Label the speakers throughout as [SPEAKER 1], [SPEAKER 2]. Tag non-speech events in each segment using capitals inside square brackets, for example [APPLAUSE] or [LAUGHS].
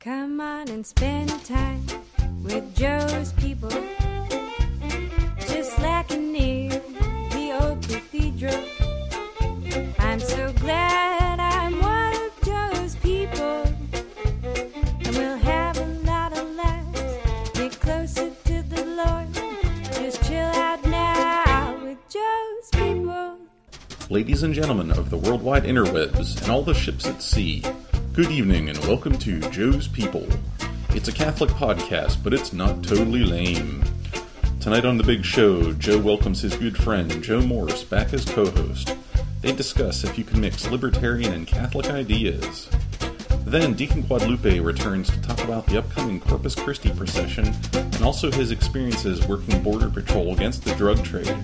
[SPEAKER 1] Come on and spend time with Joe's people. Just slacking near the old cathedral. I'm so glad I'm one of Joe's people. And we'll have a lot of laughs. Get closer to the Lord. Just chill out now with Joe's people.
[SPEAKER 2] Ladies and gentlemen of the worldwide interwebs and all the ships at sea, good evening and welcome to Joe's People. It's a Catholic podcast, but it's not totally lame. Tonight on the big show, Joe welcomes his good friend Joe Morse back as co host. They discuss if you can mix libertarian and Catholic ideas. Then Deacon Guadalupe returns to talk about the upcoming Corpus Christi procession and also his experiences working Border Patrol against the drug trade.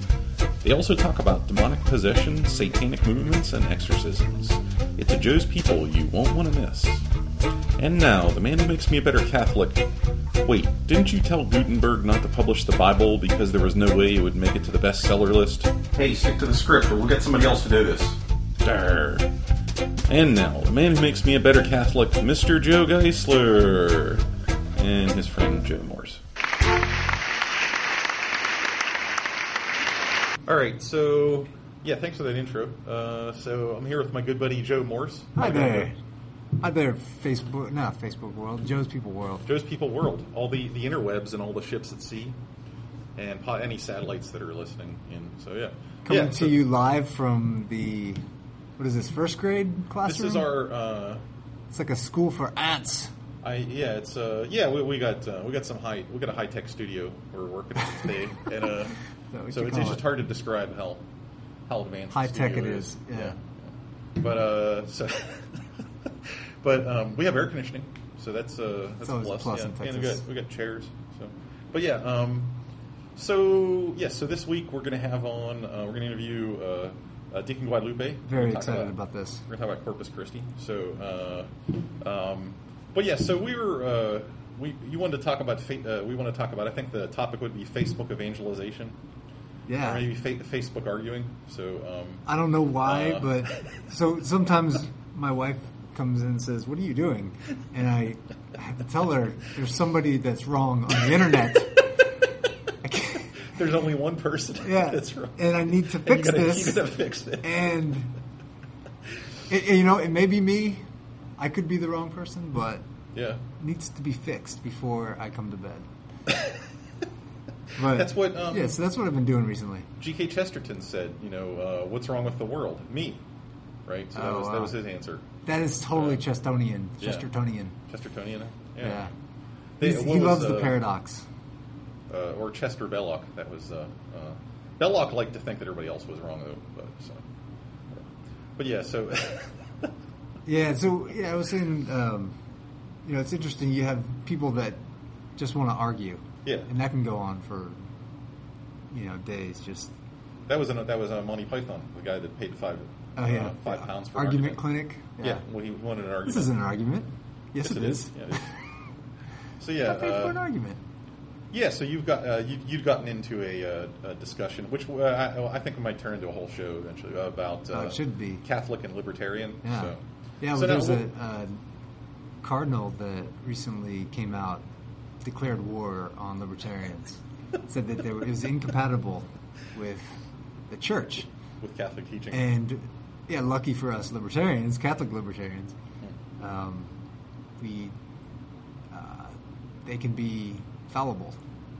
[SPEAKER 2] They also talk about demonic possession, satanic movements, and exorcisms. It's a Joe's People you won't want to miss. And now, the man who makes me a better Catholic. Wait, didn't you tell Gutenberg not to publish the Bible because there was no way it would make it to the bestseller list? Hey, stick to the script, or we'll get somebody else to do this. Darr. And now, the man who makes me a better Catholic, Mr. Joe Geisler, and his friend Joe Morse. All right, so yeah, thanks for that intro. Uh, so I'm here with my good buddy Joe Morse.
[SPEAKER 3] Hi there. Hi there, Facebook, not Facebook world, Joe's People world.
[SPEAKER 2] Joe's People World, all the, the interwebs and all the ships at sea, and po- any satellites that are listening in. So yeah,
[SPEAKER 3] Coming
[SPEAKER 2] yeah,
[SPEAKER 3] to
[SPEAKER 2] so
[SPEAKER 3] you live from the, what is this, first grade classroom?
[SPEAKER 2] This is our. Uh,
[SPEAKER 3] It's like a school for ants.
[SPEAKER 2] I yeah, it's uh yeah we, we got uh, we got some high we got a high tech studio we're working on today, [LAUGHS] and uh, so it's
[SPEAKER 3] call
[SPEAKER 2] just
[SPEAKER 3] it?
[SPEAKER 2] hard to describe how how advanced
[SPEAKER 3] High tech it is, yeah.
[SPEAKER 2] But uh, so [LAUGHS] but um, we have air conditioning, so that's uh that's
[SPEAKER 3] a
[SPEAKER 2] plus.
[SPEAKER 3] plus
[SPEAKER 2] yeah. and we got we got chairs. So, but yeah, um, so yes, so this week we're gonna have on uh, we're gonna interview uh, uh, Deacon Guadalupe.
[SPEAKER 3] Very excited about this.
[SPEAKER 2] we're gonna talk about Corpus Christi. So, uh, um, but yeah, so we were uh, we you wanted to talk about fa- uh, we want to talk about I think the topic would be Facebook evangelization or
[SPEAKER 3] Yeah.
[SPEAKER 2] maybe fa- Facebook arguing. So um,
[SPEAKER 3] I don't know why,
[SPEAKER 2] Uh.
[SPEAKER 3] but [LAUGHS] so sometimes my wife comes in and says, "What are you doing?" And I have to tell her there's somebody that's wrong on the internet. [LAUGHS]
[SPEAKER 2] There's only one person
[SPEAKER 3] yeah, [LAUGHS]
[SPEAKER 2] that's wrong.
[SPEAKER 3] and I need to
[SPEAKER 2] And
[SPEAKER 3] fix
[SPEAKER 2] gotta,
[SPEAKER 3] this.
[SPEAKER 2] Fix it.
[SPEAKER 3] and it, you know it may be me i could be the wrong person but
[SPEAKER 2] Yeah,
[SPEAKER 3] it needs to be fixed before i come to bed but
[SPEAKER 2] That's what, um,
[SPEAKER 3] yeah so that's what i've been doing recently
[SPEAKER 2] G.K. Chesterton said, you know, uh, what's wrong with the world? Me, right? So that
[SPEAKER 3] Oh,
[SPEAKER 2] was that was his answer.
[SPEAKER 3] that is totally
[SPEAKER 2] Uh,
[SPEAKER 3] chestonian
[SPEAKER 2] yeah.
[SPEAKER 3] chestertonian
[SPEAKER 2] Chestertonian.
[SPEAKER 3] yeah,
[SPEAKER 2] Yeah. They-
[SPEAKER 3] he
[SPEAKER 2] was,
[SPEAKER 3] loves the
[SPEAKER 2] uh,
[SPEAKER 3] paradox
[SPEAKER 2] uh, or Chester Belloc. That was uh, uh, Belloc liked to think that everybody else was wrong though. But so, but yeah. So [LAUGHS]
[SPEAKER 3] yeah so yeah i was saying um, you know it's interesting you have people that just want to argue
[SPEAKER 2] Yeah.
[SPEAKER 3] and that can go on for you know days just
[SPEAKER 2] that was an, that was a Monty Python, the guy that paid five
[SPEAKER 3] oh yeah
[SPEAKER 2] uh, five pounds for
[SPEAKER 3] argument
[SPEAKER 2] an
[SPEAKER 3] clinic
[SPEAKER 2] Yeah. well, he wanted an argument.
[SPEAKER 3] This isn't an argument. Yes,
[SPEAKER 2] Yes,
[SPEAKER 3] it is.
[SPEAKER 2] Yeah, it is. [LAUGHS] so yeah,
[SPEAKER 3] I paid for an
[SPEAKER 2] uh,
[SPEAKER 3] argument.
[SPEAKER 2] yeah. So you've got uh, you, you've gotten into a, uh, a discussion, which uh, I, I think we might turn into a whole show eventually about uh,
[SPEAKER 3] Oh, it should be.
[SPEAKER 2] Catholic and libertarian.
[SPEAKER 3] Yeah.
[SPEAKER 2] So,
[SPEAKER 3] Yeah,
[SPEAKER 2] so
[SPEAKER 3] well, there's
[SPEAKER 2] we'll-
[SPEAKER 3] a uh, cardinal that recently came out, declared war on libertarians. said that they were, it was incompatible with the church.
[SPEAKER 2] with Catholic teaching.
[SPEAKER 3] And yeah, lucky for us libertarians, Catholic libertarians, um, we uh, they can be fallible.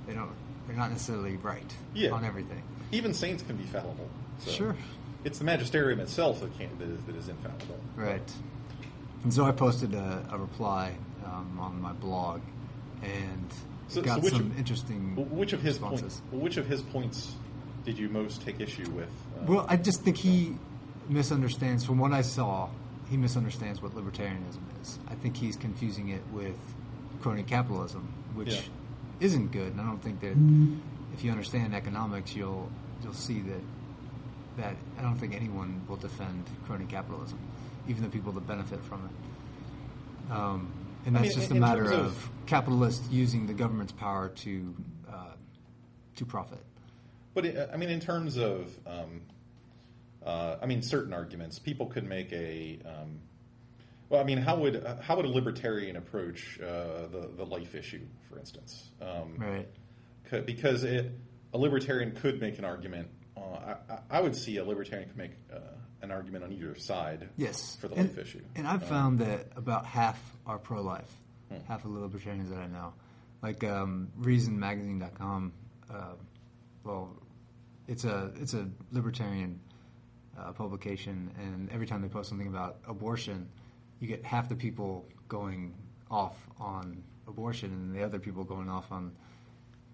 [SPEAKER 3] They don't. They're not necessarily right
[SPEAKER 2] Yeah.
[SPEAKER 3] on everything.
[SPEAKER 2] Even saints can be fallible. So.
[SPEAKER 3] Sure.
[SPEAKER 2] It's the magisterium itself that, can, that, is, that is infallible.
[SPEAKER 3] Right. And so I posted a, a reply um, on my blog, and
[SPEAKER 2] So-
[SPEAKER 3] got
[SPEAKER 2] so which
[SPEAKER 3] some
[SPEAKER 2] of-
[SPEAKER 3] interesting
[SPEAKER 2] Which of his
[SPEAKER 3] responses.
[SPEAKER 2] points? Which of his points did you most take issue with? Uh,
[SPEAKER 3] Well, I just think he misunderstands. From what I saw, he misunderstands what libertarianism is. I think he's confusing it with crony capitalism, which
[SPEAKER 2] Yeah.
[SPEAKER 3] isn't good. And I don't think that if you understand economics, you'll you'll see that that I don't think anyone will defend crony capitalism, even the people that benefit from it. Um, and
[SPEAKER 2] I
[SPEAKER 3] that's
[SPEAKER 2] mean,
[SPEAKER 3] just a matter of,
[SPEAKER 2] of-
[SPEAKER 3] capitalists using the government's power to uh, to profit.
[SPEAKER 2] But it, I mean, in terms of, um, uh, I mean, certain arguments, people could make a. Um, Well, I mean, how would uh, how would a libertarian approach uh, the the life issue, for instance? Um,
[SPEAKER 3] Right.
[SPEAKER 2] because it, a libertarian could make an argument. Uh, I, I- I would see a libertarian could make uh, an argument on either side.
[SPEAKER 3] Yes.
[SPEAKER 2] for the
[SPEAKER 3] and,
[SPEAKER 2] life issue.
[SPEAKER 3] And I've
[SPEAKER 2] Uh,
[SPEAKER 3] found that about half are pro-life.
[SPEAKER 2] Hmm.
[SPEAKER 3] Half of the libertarians that I know, like um, ReasonMagazine.com. Uh, well, it's a it's a libertarian uh, publication, and every time they post something about abortion, you get half the people going off on abortion, and the other people going off on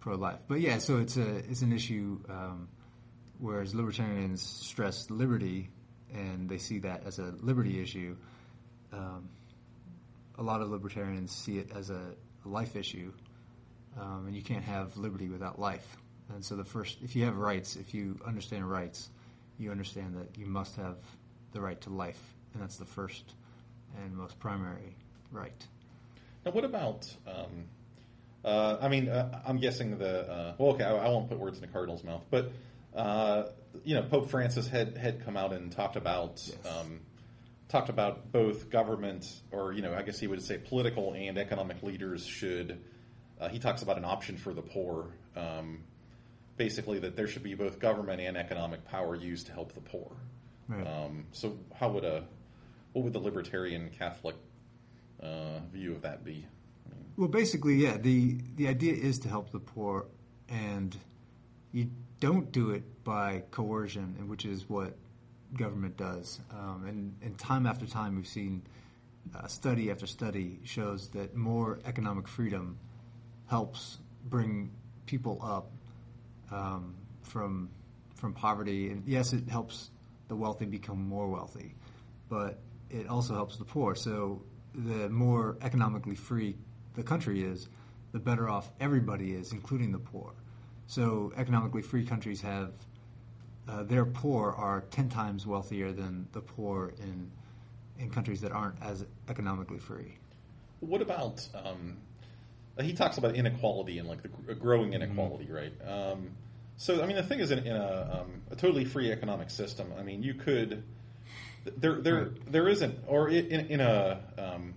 [SPEAKER 3] pro-life. But yeah, so it's a it's an issue. Um, whereas libertarians stress liberty and they see that as a liberty issue, um, a lot of libertarians see it as a, life issue, um, and you can't have liberty without life. And so the first, if you have rights, if you understand rights, you understand that you must have the right to life, and that's the first and most primary right.
[SPEAKER 2] Now, what about? Um, uh, I mean, uh, I'm guessing the. Uh, well, okay, I, I won't put words in the cardinal's mouth, but uh, you know, Pope Francis had had come out and talked about
[SPEAKER 3] Yes.
[SPEAKER 2] um, talked about both government, or you know, I guess he would say political and economic leaders should. Uh, he talks about an option for the poor. Um, basically, that there should be both government and economic power used to help the poor.
[SPEAKER 3] Right.
[SPEAKER 2] Um, so, how would a what would the libertarian Catholic uh, view of that be?
[SPEAKER 3] Well, basically, yeah. the The idea is to help the poor, and you don't do it by coercion, which is what government does. Um, and, and time after time, we've seen uh, study after study shows that more economic freedom helps bring people up um, from from poverty. And yes, it helps the wealthy become more wealthy, but it also helps the poor. So the more economically free the country is, the better off everybody is, including the poor. So economically free countries have uh, their poor are ten times wealthier than the poor in in countries that aren't as economically free.
[SPEAKER 2] what about? Um, he talks about inequality and like the growing inequality, right? Um, so, I mean, the thing is, in, in a, um, a totally free economic system, I mean, you could there there
[SPEAKER 3] Right.
[SPEAKER 2] there isn't, or in, in a um,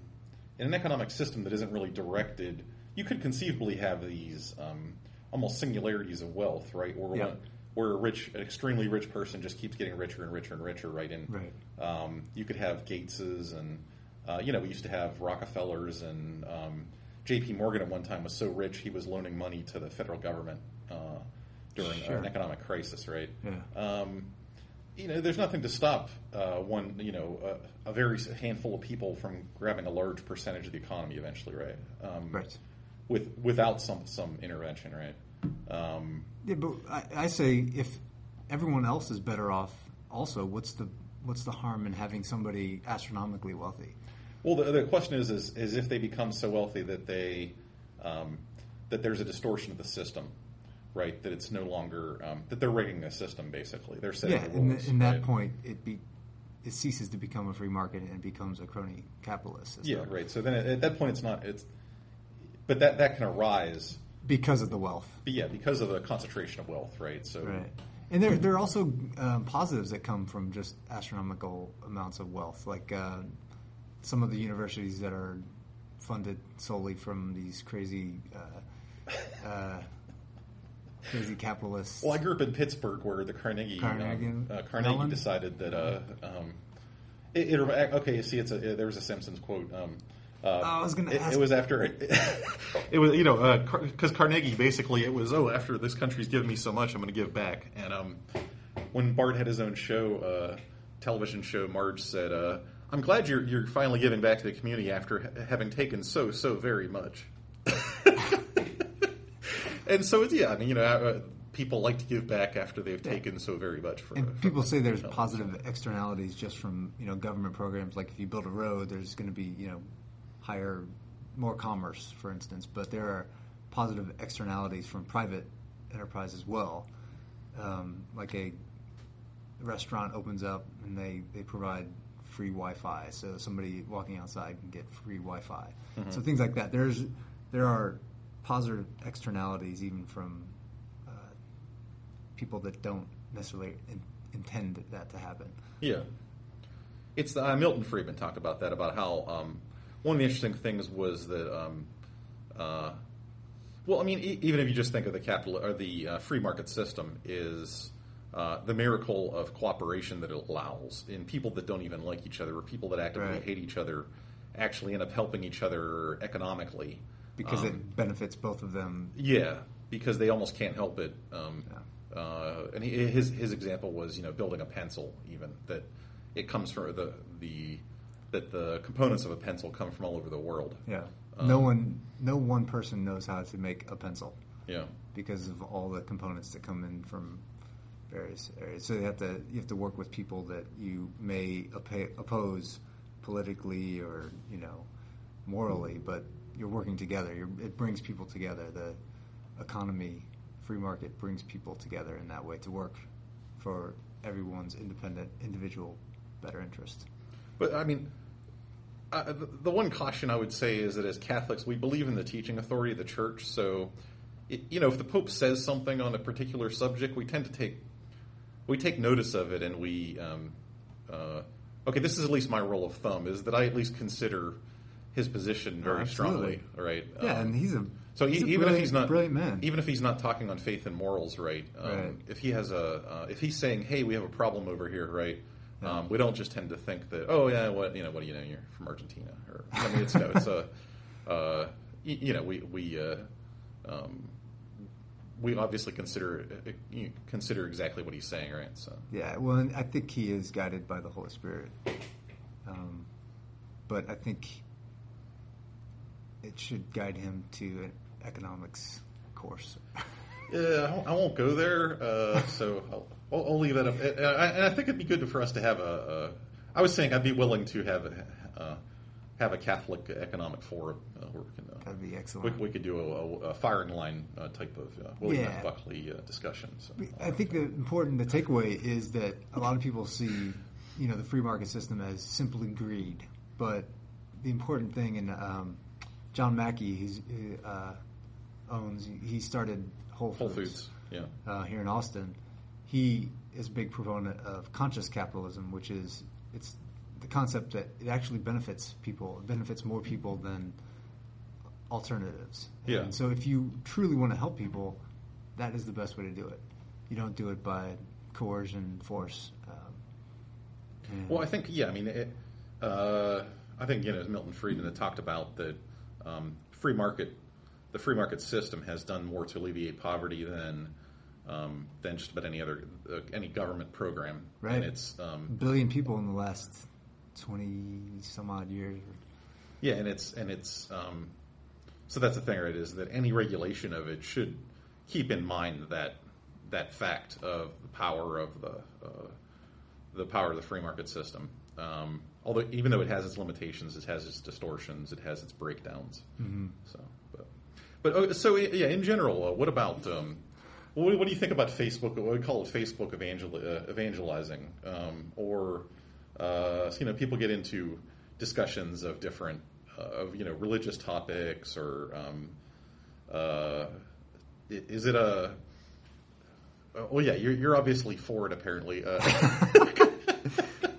[SPEAKER 2] in an economic system that isn't really directed, you could conceivably have these um, almost singularities of wealth, right? Or
[SPEAKER 3] Yeah.
[SPEAKER 2] one- where a rich, an extremely rich person just keeps getting richer and richer and richer, right? And
[SPEAKER 3] Right.
[SPEAKER 2] um, you could have Gateses and uh, you know we used to have Rockefellers and um, J.P. Morgan at one time was so rich he was loaning money to the federal government uh, during
[SPEAKER 3] Sure.
[SPEAKER 2] an economic crisis, right?
[SPEAKER 3] Yeah.
[SPEAKER 2] Um, you know, there's nothing to stop uh, one, you know, a, a very handful of people from grabbing a large percentage of the economy eventually, right? Um,
[SPEAKER 3] Right.
[SPEAKER 2] With without some some intervention, right? Um,
[SPEAKER 3] Yeah, but I, I say if everyone else is better off, also, what's the what's the harm in having somebody astronomically wealthy?
[SPEAKER 2] Well, the, the question is, is, is if they become so wealthy that they um, that there's a distortion of the system, right? That it's no longer um, that they're rigging the system. Basically, they're setting
[SPEAKER 3] Yeah,
[SPEAKER 2] the
[SPEAKER 3] in, the, in that
[SPEAKER 2] right?
[SPEAKER 3] point, it be it ceases to become a free market and becomes a crony capitalist system.
[SPEAKER 2] Yeah, right. So then at, at that point, it's not. It's but that that can arise.
[SPEAKER 3] because of the wealth.
[SPEAKER 2] But yeah, because of the concentration of wealth, right? So
[SPEAKER 3] Right. And there, there are also um, positives that come from just astronomical amounts of wealth, like uh, some of the universities that are funded solely from these crazy, uh, uh, crazy capitalists.
[SPEAKER 2] Well, I grew up in Pittsburgh, where the Carnegie
[SPEAKER 3] Carnegie
[SPEAKER 2] um, uh, Carnegie
[SPEAKER 3] Mellon?
[SPEAKER 2] decided that uh, um, it, it okay. See, it's a there was a Simpsons quote. Um, uh,
[SPEAKER 3] Oh, I was gonna
[SPEAKER 2] it,
[SPEAKER 3] ask-
[SPEAKER 2] It was after [LAUGHS] it was you know because Carnegie basically it was oh after this country's given me so much I'm going to give back and um, when Bart had his own show uh, television show Marge said uh, I'm glad you're you're finally giving back to the community after ha- having taken so so very much. [LAUGHS] and so it's yeah, I mean you know uh, people like to give back after they've taken so very much. For,
[SPEAKER 3] And
[SPEAKER 2] from
[SPEAKER 3] people say there's positive externalities just from you know government programs. Like if you build a road, there's going to be you know higher, more commerce, for instance. But there are positive externalities from private enterprise as well. Um, like a restaurant opens up and they, they provide free Wi-Fi, so somebody walking outside can get free Wi-Fi. So things like that. There's there are positive externalities even from uh, people that don't necessarily in, intend that to happen.
[SPEAKER 2] Yeah. it's uh, Milton Friedman talked about that about how um, one of the interesting things was that um, uh, well, I mean, e- even if you just think of the capital or the uh, free market system, is uh, the miracle of cooperation that it allows in people that don't even like each other or people that actively
[SPEAKER 3] Right.
[SPEAKER 2] hate each other actually end up helping each other economically
[SPEAKER 3] because
[SPEAKER 2] Um,
[SPEAKER 3] it benefits both of them.
[SPEAKER 2] yeah, because they almost can't help it. Um, uh, and he, his his example was you know building a pencil, even that it comes from the the that the components of a pencil come from all over the world.
[SPEAKER 3] Yeah.
[SPEAKER 2] Um,
[SPEAKER 3] no one, no one person knows how to make a pencil
[SPEAKER 2] Yeah,
[SPEAKER 3] because of all the components that come in from various areas. So you have to you have to work with people that you may oppa- oppose politically or you know morally, but you're working together. You're, it brings people together. The economy, free market, brings people together in that way to work for everyone's independent, individual, better interest.
[SPEAKER 2] but I mean. Uh, the, the one caution I would say is that as Catholics, we believe in the teaching authority of the Church. So, it, you know, if the Pope says something on a particular subject, we tend to take we take notice of it, and we um, uh, okay. This is at least my rule of thumb: is that I at least consider his position very
[SPEAKER 3] Absolutely.
[SPEAKER 2] strongly. Right?
[SPEAKER 3] Yeah,
[SPEAKER 2] Um,
[SPEAKER 3] and he's a
[SPEAKER 2] so
[SPEAKER 3] he's
[SPEAKER 2] e-
[SPEAKER 3] a
[SPEAKER 2] even if he's not
[SPEAKER 3] brilliant man,
[SPEAKER 2] even if he's not talking on faith and morals, right? Um,
[SPEAKER 3] Right.
[SPEAKER 2] If he has a, uh, if he's saying, "Hey, we have a problem over here," right?
[SPEAKER 3] Yeah.
[SPEAKER 2] Um, we don't just tend to think that, "Oh, yeah, what you know, what do you know? You're from Argentina," or I mean, it's no, it's a, [LAUGHS] uh, y- you know, we we uh, um, we obviously consider uh, you consider exactly what he's saying, right? So
[SPEAKER 3] Yeah, well, and I think he is guided by the Holy Spirit. Um, but I think it should guide him to an economics course.
[SPEAKER 2] Yeah, I won't, I won't go there. Uh, so I'll, I'll, I'll leave that up. And I, and I think it'd be good for us to have a. a I was saying I'd be willing to have a, uh, have a Catholic economic forum uh, where we can. Uh,
[SPEAKER 3] That'd be excellent.
[SPEAKER 2] we could do a, a, a firing line uh, type of uh, William
[SPEAKER 3] Yeah.
[SPEAKER 2] F. Buckley uh, discussion. So,
[SPEAKER 3] I think the important, the takeaway is that a lot of people see, you know, the free market system as simply greed. But the important thing, and um, John Mackey, he's, uh, owns, he started Whole Foods.
[SPEAKER 2] Whole Foods, yeah.
[SPEAKER 3] uh, here in Austin, he is a big proponent of conscious capitalism, which is it's the concept that it actually benefits people, it benefits more people than alternatives.
[SPEAKER 2] Yeah.
[SPEAKER 3] And so if you truly want to help people, that is the best way to do it. You don't do it by coercion, force. Um,
[SPEAKER 2] Well, I think yeah. I mean, it, uh, I think you know, as Milton Friedman had talked about that um, free market, the free market system has done more to alleviate poverty than um, than just about any other uh, any government program.
[SPEAKER 3] Right.
[SPEAKER 2] And it's
[SPEAKER 3] a
[SPEAKER 2] um,
[SPEAKER 3] billion people in the last twenty some odd years.
[SPEAKER 2] yeah, and it's and it's um, so that's the thing, right? Is that any regulation of it should keep in mind that that fact of the power of the uh, the power of the free market system. Um, although, even though it has its limitations, it has its distortions, it has its breakdowns. Mm-hmm. So, but, but uh, so yeah, in general, uh, what about um, what, what do you think about Facebook? What we call it Facebook evangel- uh, evangelizing, um, or uh, so, you know, people get into discussions of different uh, of you know religious topics, or um, uh, is it a well, yeah, you're, you're obviously for it, apparently. Uh, [LAUGHS]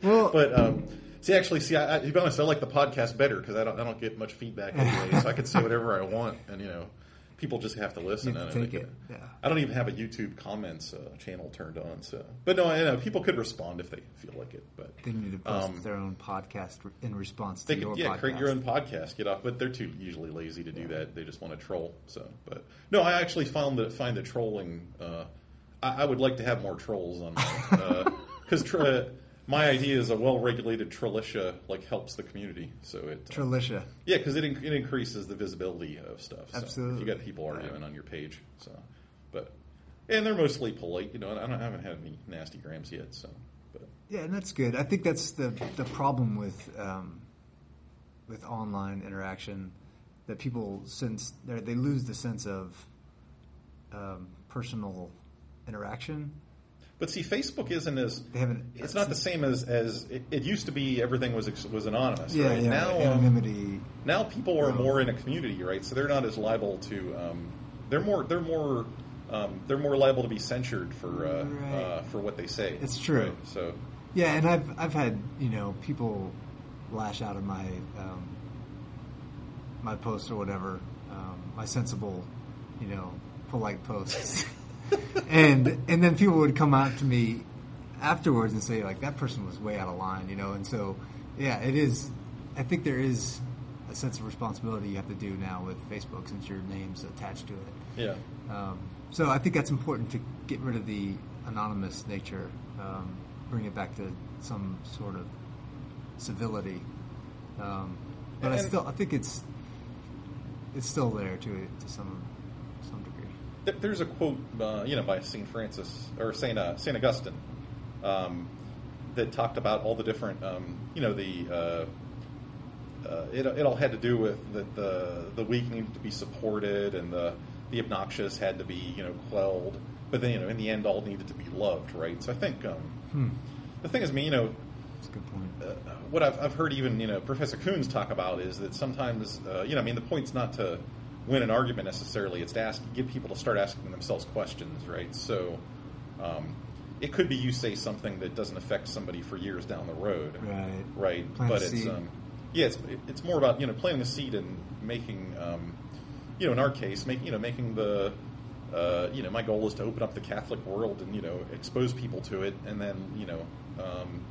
[SPEAKER 3] Well,
[SPEAKER 2] but um, see, actually, see, I, I, to be honest, I like the podcast better because I don't, I don't get much feedback anyway, so I can say whatever I want, and you know, people just have to listen.
[SPEAKER 3] You have to
[SPEAKER 2] I
[SPEAKER 3] take it, yeah.
[SPEAKER 2] I don't even have a YouTube comments uh, channel turned on, so. But no, I know people could respond if they feel like it, but
[SPEAKER 3] they need to post
[SPEAKER 2] um,
[SPEAKER 3] their own podcast in response to
[SPEAKER 2] they
[SPEAKER 3] your
[SPEAKER 2] could, yeah,
[SPEAKER 3] podcast.
[SPEAKER 2] create your own podcast, get off, but they're too usually lazy to do that. They just want to troll. So, but no, I actually found that find the trolling. Uh, I, I would like to have more trolls on because uh, my idea is a well-regulated trilitia like helps the community. So it, uh,
[SPEAKER 3] Trilicia.
[SPEAKER 2] yeah, because it, it increases the visibility of stuff. So
[SPEAKER 3] Absolutely.
[SPEAKER 2] you got people arguing on your page. So, but and they're mostly polite. You know, I, don't, I haven't had any nasty grams yet. So, but
[SPEAKER 3] Yeah, and that's good. I think that's the the problem with um, with online interaction that people sense they're- they lose the sense of um, personal interaction.
[SPEAKER 2] But see, Facebook isn't as
[SPEAKER 3] They haven't.
[SPEAKER 2] it's not the same as as it, it used to be. Everything was was anonymous.
[SPEAKER 3] Yeah,
[SPEAKER 2] right?
[SPEAKER 3] yeah.
[SPEAKER 2] Now, um,
[SPEAKER 3] anonymity.
[SPEAKER 2] now people are more in a community, right? So they're not as liable to. Um, they're more. They're more. Um, they're more liable to be censured for uh,
[SPEAKER 3] Right.
[SPEAKER 2] uh, for what they say.
[SPEAKER 3] It's true.
[SPEAKER 2] right? So
[SPEAKER 3] Yeah, and I've I've had you know people lash out at my um, my post or whatever, um, my sensible, you know, polite posts, [LAUGHS] and and then people would come out to me afterwards and say like that person was way out of line, you know, and so yeah, it is. I think there is a sense of responsibility you have to do now with Facebook since your name's attached to it.
[SPEAKER 2] Yeah.
[SPEAKER 3] Um, so I think that's important to get rid of the anonymous nature, um, bring it back to some sort of civility. Um, but I still, I think it's it's still there to to some some
[SPEAKER 2] There- There's a quote, uh, you know, by Saint Francis or Saint uh, Saint Augustine, um, that talked about all the different, um, you know, the uh, uh, it, it all had to do with that the the weak needed to be supported and the the obnoxious had to be, you know, quelled. But then, you know, in the end, all needed to be loved, right? So I think um,
[SPEAKER 3] Hmm.
[SPEAKER 2] the thing is, I mean, you know,
[SPEAKER 3] good point.
[SPEAKER 2] uh, what I've, I've heard even you know Professor Coons talk about is that sometimes uh, you know I mean the point's not to win an argument necessarily; it's to ask get people to start asking themselves questions, right? So um, it could be you say something that doesn't affect somebody for years down the road,
[SPEAKER 3] Right.
[SPEAKER 2] Right,
[SPEAKER 3] Plant
[SPEAKER 2] but it's um, yeah, it's it's more about you know planting the seed and making um, you know in our case make you know making the uh, you know my goal is to open up the Catholic world and you know expose people to it and then you know um,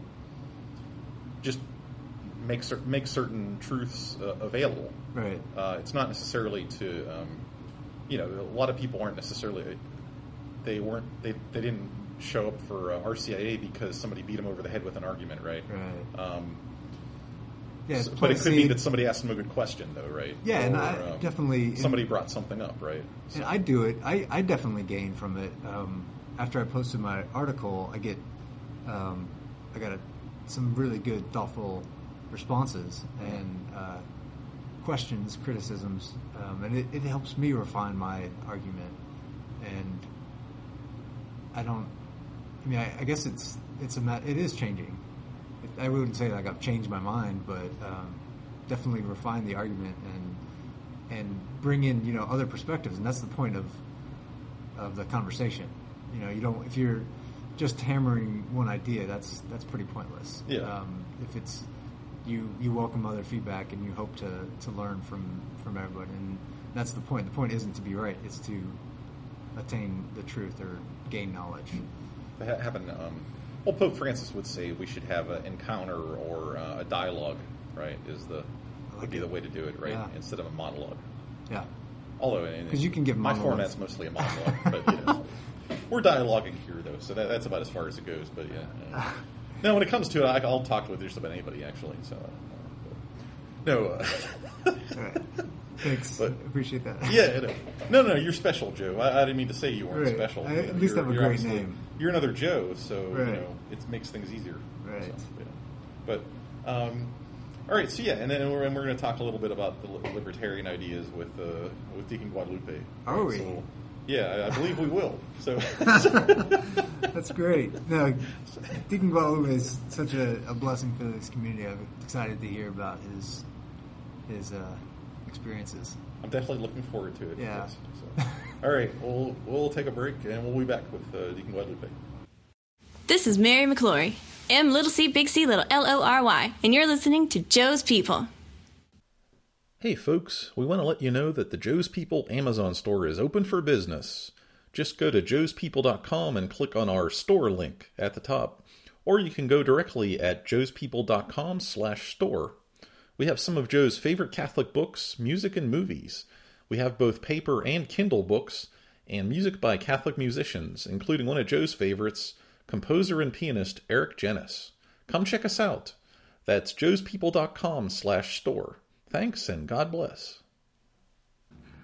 [SPEAKER 2] just make cer- make certain truths uh, available.
[SPEAKER 3] Right.
[SPEAKER 2] Uh, it's not necessarily to um, you know a lot of people aren't necessarily they weren't they, they didn't show up for uh, RCIA because somebody beat them over the head with an argument, right?
[SPEAKER 3] Right.
[SPEAKER 2] Um,
[SPEAKER 3] Yeah,
[SPEAKER 2] s-
[SPEAKER 3] it's
[SPEAKER 2] but it could be
[SPEAKER 3] seed.
[SPEAKER 2] that somebody asked them a good question, though, right?
[SPEAKER 3] Yeah, and I
[SPEAKER 2] um,
[SPEAKER 3] definitely-
[SPEAKER 2] somebody brought something up, right?
[SPEAKER 3] And I do it. I, I definitely gain from it. Um, after I posted my article, I get um, I got a, some really good, thoughtful responses and uh, questions, criticisms, um, and it, it helps me refine my argument. And I don't. I mean, I, I guess it's it's a it is changing. I wouldn't say like I've changed my mind, but um, definitely refine the argument and and bring in you know other perspectives, and that's the point of of the conversation. You know, you don't if you're just hammering one idea, that's that's pretty pointless.
[SPEAKER 2] Yeah.
[SPEAKER 3] Um, if it's you you welcome other feedback and you hope to to learn from from everybody, and that's the point. The point isn't to be right; it's to attain the truth or gain knowledge.
[SPEAKER 2] An, um, well, Pope Francis would say we should have an encounter or uh, a dialogue, right? Is the would be the way to do it, right?
[SPEAKER 3] Yeah.
[SPEAKER 2] Instead of a monologue.
[SPEAKER 3] Yeah.
[SPEAKER 2] Although,
[SPEAKER 3] 'Cause you can give
[SPEAKER 2] my
[SPEAKER 3] monologues.
[SPEAKER 2] format's mostly a monologue, but you know, [LAUGHS] we're dialoguing here though, so that, that's about as far as it goes. But yeah, uh, [LAUGHS] no, when it comes to it, I, I'll talk with just about anybody actually. So, uh, no, uh,
[SPEAKER 3] Thanks.
[SPEAKER 2] But-
[SPEAKER 3] Appreciate that.
[SPEAKER 2] yeah, no, no, no, you're special, Joe. I, I didn't mean to say you weren't
[SPEAKER 3] Right.
[SPEAKER 2] special.
[SPEAKER 3] I at least
[SPEAKER 2] you're-
[SPEAKER 3] have a great name.
[SPEAKER 2] You're another Joe, so you know it makes things easier.
[SPEAKER 3] Right.
[SPEAKER 2] So, yeah. But um, all right, so yeah, and then we're, and we're going to talk a little bit about the libertarian ideas with uh, with Deacon Guadalupe.
[SPEAKER 3] Are we?
[SPEAKER 2] So, yeah, I, I believe we will. So, [LAUGHS]
[SPEAKER 3] That's great. No, Deacon Guadalupe is such a, a blessing for this community. I'm excited to hear about his his uh, experiences.
[SPEAKER 2] I'm definitely looking forward to it.
[SPEAKER 3] Yeah.
[SPEAKER 2] yes. So, all right, we'll we'll take a break and we'll be back with uh, Deacon Guadalupe.
[SPEAKER 4] This is Mary McClory, M little C big C little L O R Y, and you're listening to Joe's People.
[SPEAKER 2] Hey folks, we want to let you know that the Joe's People Amazon store is open for business. Just go to joespeople.com and click on our store link at the top, or you can go directly at joespeople.com/store. We have some of Joe's favorite Catholic books, music, and movies. We have both paper and Kindle books, and music by Catholic musicians, including one of Joe's favorites, composer and pianist Eric Genuis. Come check us out. That's joespeople.com/store. Thanks and God bless.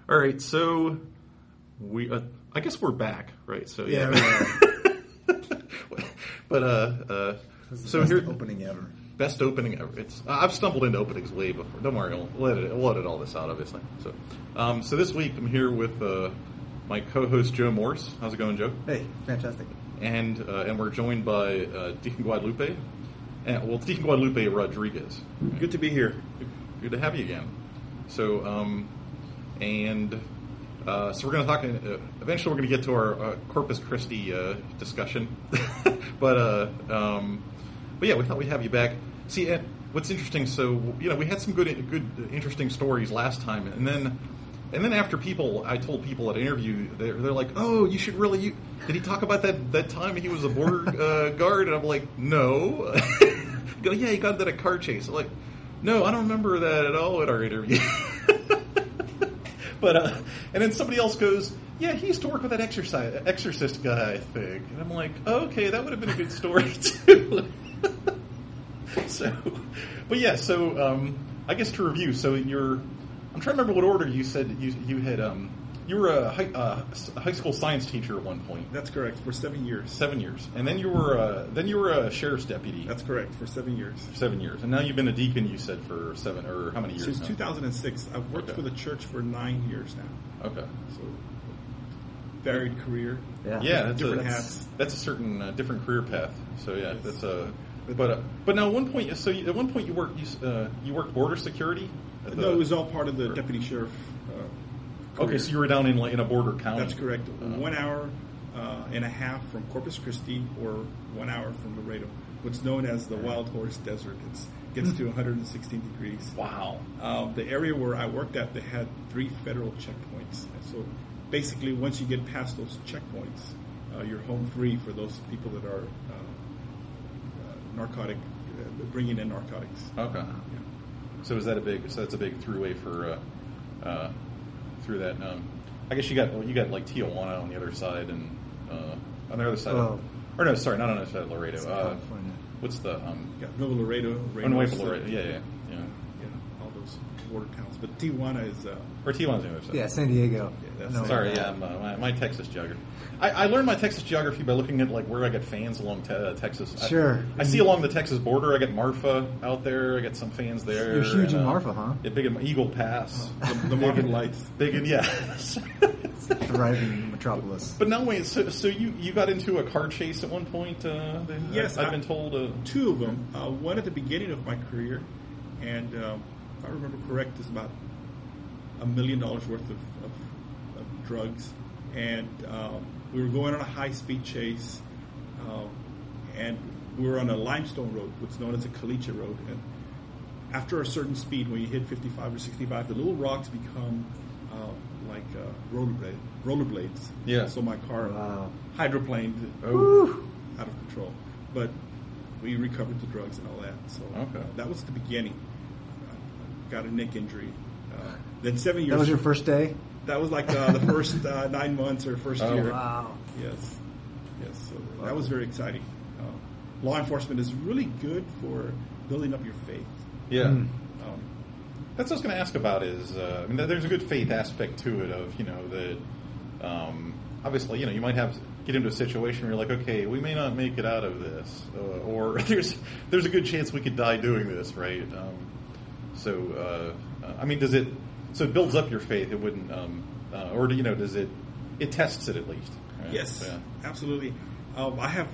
[SPEAKER 2] All right, so we uh, I guess we're back, right? So yeah. [LAUGHS] but uh, uh so here
[SPEAKER 3] opening ever.
[SPEAKER 2] best opening ever. It's I've stumbled into openings way before. Don't worry, I'll let it we'll edit all this out, obviously. So, um, so this week I'm here with uh, my co-host Joe Morse. How's it going, Joe?
[SPEAKER 5] Hey, fantastic.
[SPEAKER 2] And uh, and we're joined by uh, Deacon Guadalupe. And, well, Deacon Guadalupe Rodriguez.
[SPEAKER 5] Good to be here.
[SPEAKER 2] Good to have you again. So, um, and uh, so we're going to talk. Uh, eventually, we're going to get to our uh, Corpus Christi uh, discussion, [LAUGHS] but uh, um, but yeah, we thought we'd have you back. See, what's interesting? So you know, we had some good, good, interesting stories last time, and then, and then after people, I told people at an interview, they're, they're like, "Oh, you should really." You, did he talk about that that time he was a border uh, guard? And I'm like, "No." [LAUGHS] Go, yeah, he got into a car chase. I'm like, no, I don't remember that at all at our interview. [LAUGHS] but uh, and then somebody else goes, yeah, he used to work with that exercise exorcist guy, I think. And I'm like, okay, that would have been a good story [LAUGHS] too. [LAUGHS] so, but yeah, so um, I guess to review, so you're, I'm trying to remember what order you said you you had. Um, you were a high, uh, a high school science teacher at one point,
[SPEAKER 5] That's correct for seven years.
[SPEAKER 2] seven years, and then you were uh, then you were a sheriff's deputy.
[SPEAKER 5] That's correct for seven years.
[SPEAKER 2] seven years, and now you've been a deacon. You said for seven or how many years?
[SPEAKER 5] Since
[SPEAKER 2] now?
[SPEAKER 5] 2006, I've worked
[SPEAKER 2] Okay.
[SPEAKER 5] for the church for nine years now.
[SPEAKER 2] Okay.
[SPEAKER 5] So varied career.
[SPEAKER 3] Yeah.
[SPEAKER 2] Yeah, that's
[SPEAKER 5] Different
[SPEAKER 2] a, that's,
[SPEAKER 5] hats.
[SPEAKER 2] That's a certain uh, different career path. So yeah,
[SPEAKER 5] Yes.
[SPEAKER 2] that's a. But uh, but now at one point, so you, at one point you worked you, uh, you worked border security. at the-
[SPEAKER 5] no, it was all part of the
[SPEAKER 2] or-
[SPEAKER 5] deputy sheriff.
[SPEAKER 2] Okay, so you were down in like in a border county.
[SPEAKER 5] That's correct.
[SPEAKER 2] Uh,
[SPEAKER 5] one hour uh, and a half from Corpus Christi, or one hour from Laredo. What's known as the Wild Horse Desert. It gets to 116 degrees.
[SPEAKER 2] Wow.
[SPEAKER 5] Um, the area where I worked at, they had three federal checkpoints. So basically, once you get past those checkpoints, uh, you're home free for those people that are uh, uh, narcotic, uh, bringing in narcotics.
[SPEAKER 2] Okay. So is that a big? So that's a big throughway for uh, uh, through that. Um, I guess you got well, you got like Tijuana on the other side and uh, on the other side.
[SPEAKER 3] Oh.
[SPEAKER 2] Of, or no, sorry, not on the other side of Laredo. Uh,
[SPEAKER 3] California.
[SPEAKER 2] what's the um?
[SPEAKER 5] Yeah, Nuevo Laredo,
[SPEAKER 2] Oh, no, wait, Laredo. Yeah, yeah, yeah.
[SPEAKER 5] yeah, all those border towns. But Tijuana is uh,
[SPEAKER 2] Or Tijuana's on the other side.
[SPEAKER 3] Yeah, San Diego.
[SPEAKER 5] Yeah, that's-
[SPEAKER 3] No,
[SPEAKER 2] Sorry, yeah, I'm, uh, my, my Texas geography. I, I learned my Texas geography by looking at like where I get fans along te- uh, Texas. I-
[SPEAKER 3] Sure.
[SPEAKER 2] I, see along the Texas border. I get Marfa out there. I get some fans there.
[SPEAKER 3] You're huge
[SPEAKER 2] and,
[SPEAKER 3] in
[SPEAKER 2] uh,
[SPEAKER 3] Marfa, huh?
[SPEAKER 2] Yeah, big in Eagle Pass.
[SPEAKER 5] the, the Marfa [LAUGHS] Lights.
[SPEAKER 2] Big in yeah. [LAUGHS]
[SPEAKER 3] Thriving metropolis.
[SPEAKER 2] but now wait, so, so you you got into a car chase at one point? Uh, then?
[SPEAKER 5] Yes,
[SPEAKER 2] I, have
[SPEAKER 5] I-
[SPEAKER 2] been told. Uh,
[SPEAKER 5] Two of them. Uh, one at the beginning of my career, and um, if I remember correct, is about a million dollars worth of, of, of drugs, and um, we were going on a high speed chase, um, and we were on a limestone road, what's known as a caliche road, and after a certain speed, when you hit 55 or 65, the little rocks become uh, like uh, rollerblade, rollerblades.
[SPEAKER 2] Yeah.
[SPEAKER 5] So my car
[SPEAKER 3] Wow.
[SPEAKER 5] hydroplaned
[SPEAKER 2] oh,
[SPEAKER 5] out of control. But we recovered the drugs and all that. So
[SPEAKER 2] Okay.
[SPEAKER 5] that was the beginning. I got a neck injury. Uh, then seven years.
[SPEAKER 3] That was your first day?
[SPEAKER 5] That was like uh, the first uh, nine months or first
[SPEAKER 2] Oh,
[SPEAKER 5] year.
[SPEAKER 3] Wow.
[SPEAKER 5] Yes. Yes. So that was very exciting. Uh, law enforcement is really good for building up your faith.
[SPEAKER 2] yeah.
[SPEAKER 3] Hmm.
[SPEAKER 5] Um,
[SPEAKER 2] That's what I was going to ask about. Is uh, I mean, there's a good faith aspect to it. Of you know that um, obviously you know you might have get into a situation where you're like, okay, we may not make it out of this, uh, or [LAUGHS] there's there's a good chance we could die doing this, right? Um, so uh, I mean, does it so it builds up your faith? It wouldn't, um, uh, or you know, does it it tests it at least? right?
[SPEAKER 5] Yes,
[SPEAKER 2] Yeah.
[SPEAKER 5] absolutely. Um, I have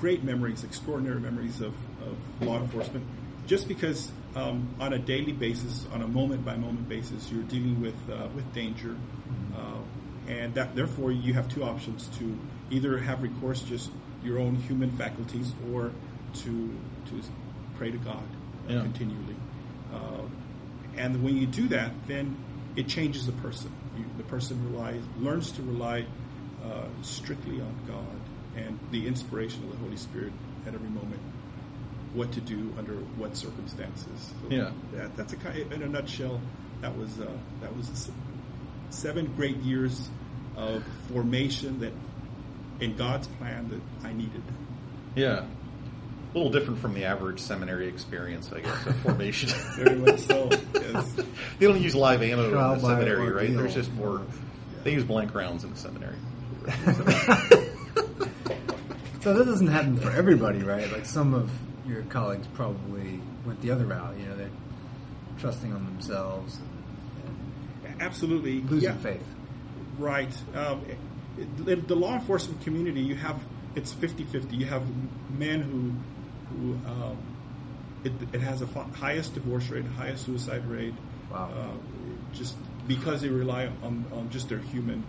[SPEAKER 5] great memories, extraordinary memories of, of law enforcement, just because um, on a daily basis, on a moment by moment basis, you're dealing with uh, with danger, uh, and that therefore you have two options: to either have recourse just your own human faculties, or to to pray to God uh,
[SPEAKER 2] Yeah.
[SPEAKER 5] continually. And when you do that, then it changes the person. You, the person relies, learns to rely uh, strictly on God and the inspiration of the Holy Spirit at every moment. What to do under what circumstances. So
[SPEAKER 2] Yeah.
[SPEAKER 5] that, that's a kind. In a nutshell, that was uh, that was seven great years of formation that, in God's plan, that I needed.
[SPEAKER 2] Yeah. A little different from the average seminary experience, I guess, of [LAUGHS] formation.
[SPEAKER 5] Very much so. Yes. [LAUGHS]
[SPEAKER 2] they don't use live ammo
[SPEAKER 3] Trial
[SPEAKER 2] in the
[SPEAKER 3] by
[SPEAKER 2] seminary, right?
[SPEAKER 3] ordeal.
[SPEAKER 2] There's just more. They use blank rounds in the seminary. [LAUGHS]
[SPEAKER 3] So that doesn't happen for everybody, right? Like some of your colleagues probably went the other route. You know, they're trusting on themselves and,
[SPEAKER 5] Absolutely.
[SPEAKER 3] losing
[SPEAKER 5] Yeah.
[SPEAKER 3] faith.
[SPEAKER 5] Right. Um, it, it- the law enforcement community, you have it's 50-50. You have men who who um, it, it has a fi- highest divorce rate, highest suicide rate.
[SPEAKER 3] Wow.
[SPEAKER 5] Uh, just because they rely on, on just their human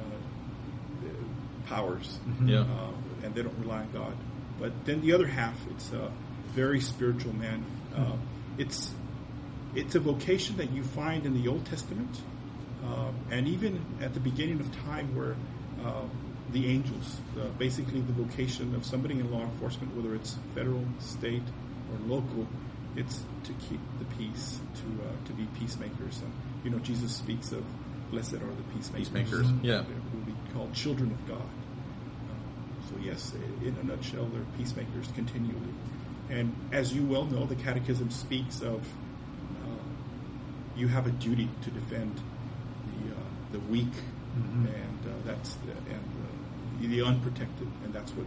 [SPEAKER 5] uh, powers,
[SPEAKER 2] Yeah.
[SPEAKER 5] uh, and they don't rely on God. but then the other half, it's a very spiritual man. Uh, it's it's a vocation that you find in the Old Testament, uh, and even at the beginning of time, where uh, the angels, uh, basically the vocation of somebody in law enforcement, whether it's federal, state, or local, it's to keep the peace, to uh, to be peacemakers. And you know, Jesus speaks of blessed are the peacemakers.
[SPEAKER 2] Peacemakers, yeah.
[SPEAKER 5] They will be called children of God. Uh, so yes, in a nutshell, they're peacemakers continually. And as you well know, the Catechism speaks of uh, you have a duty to defend the uh, the weak and uh, that's the, and the unprotected, and that's what.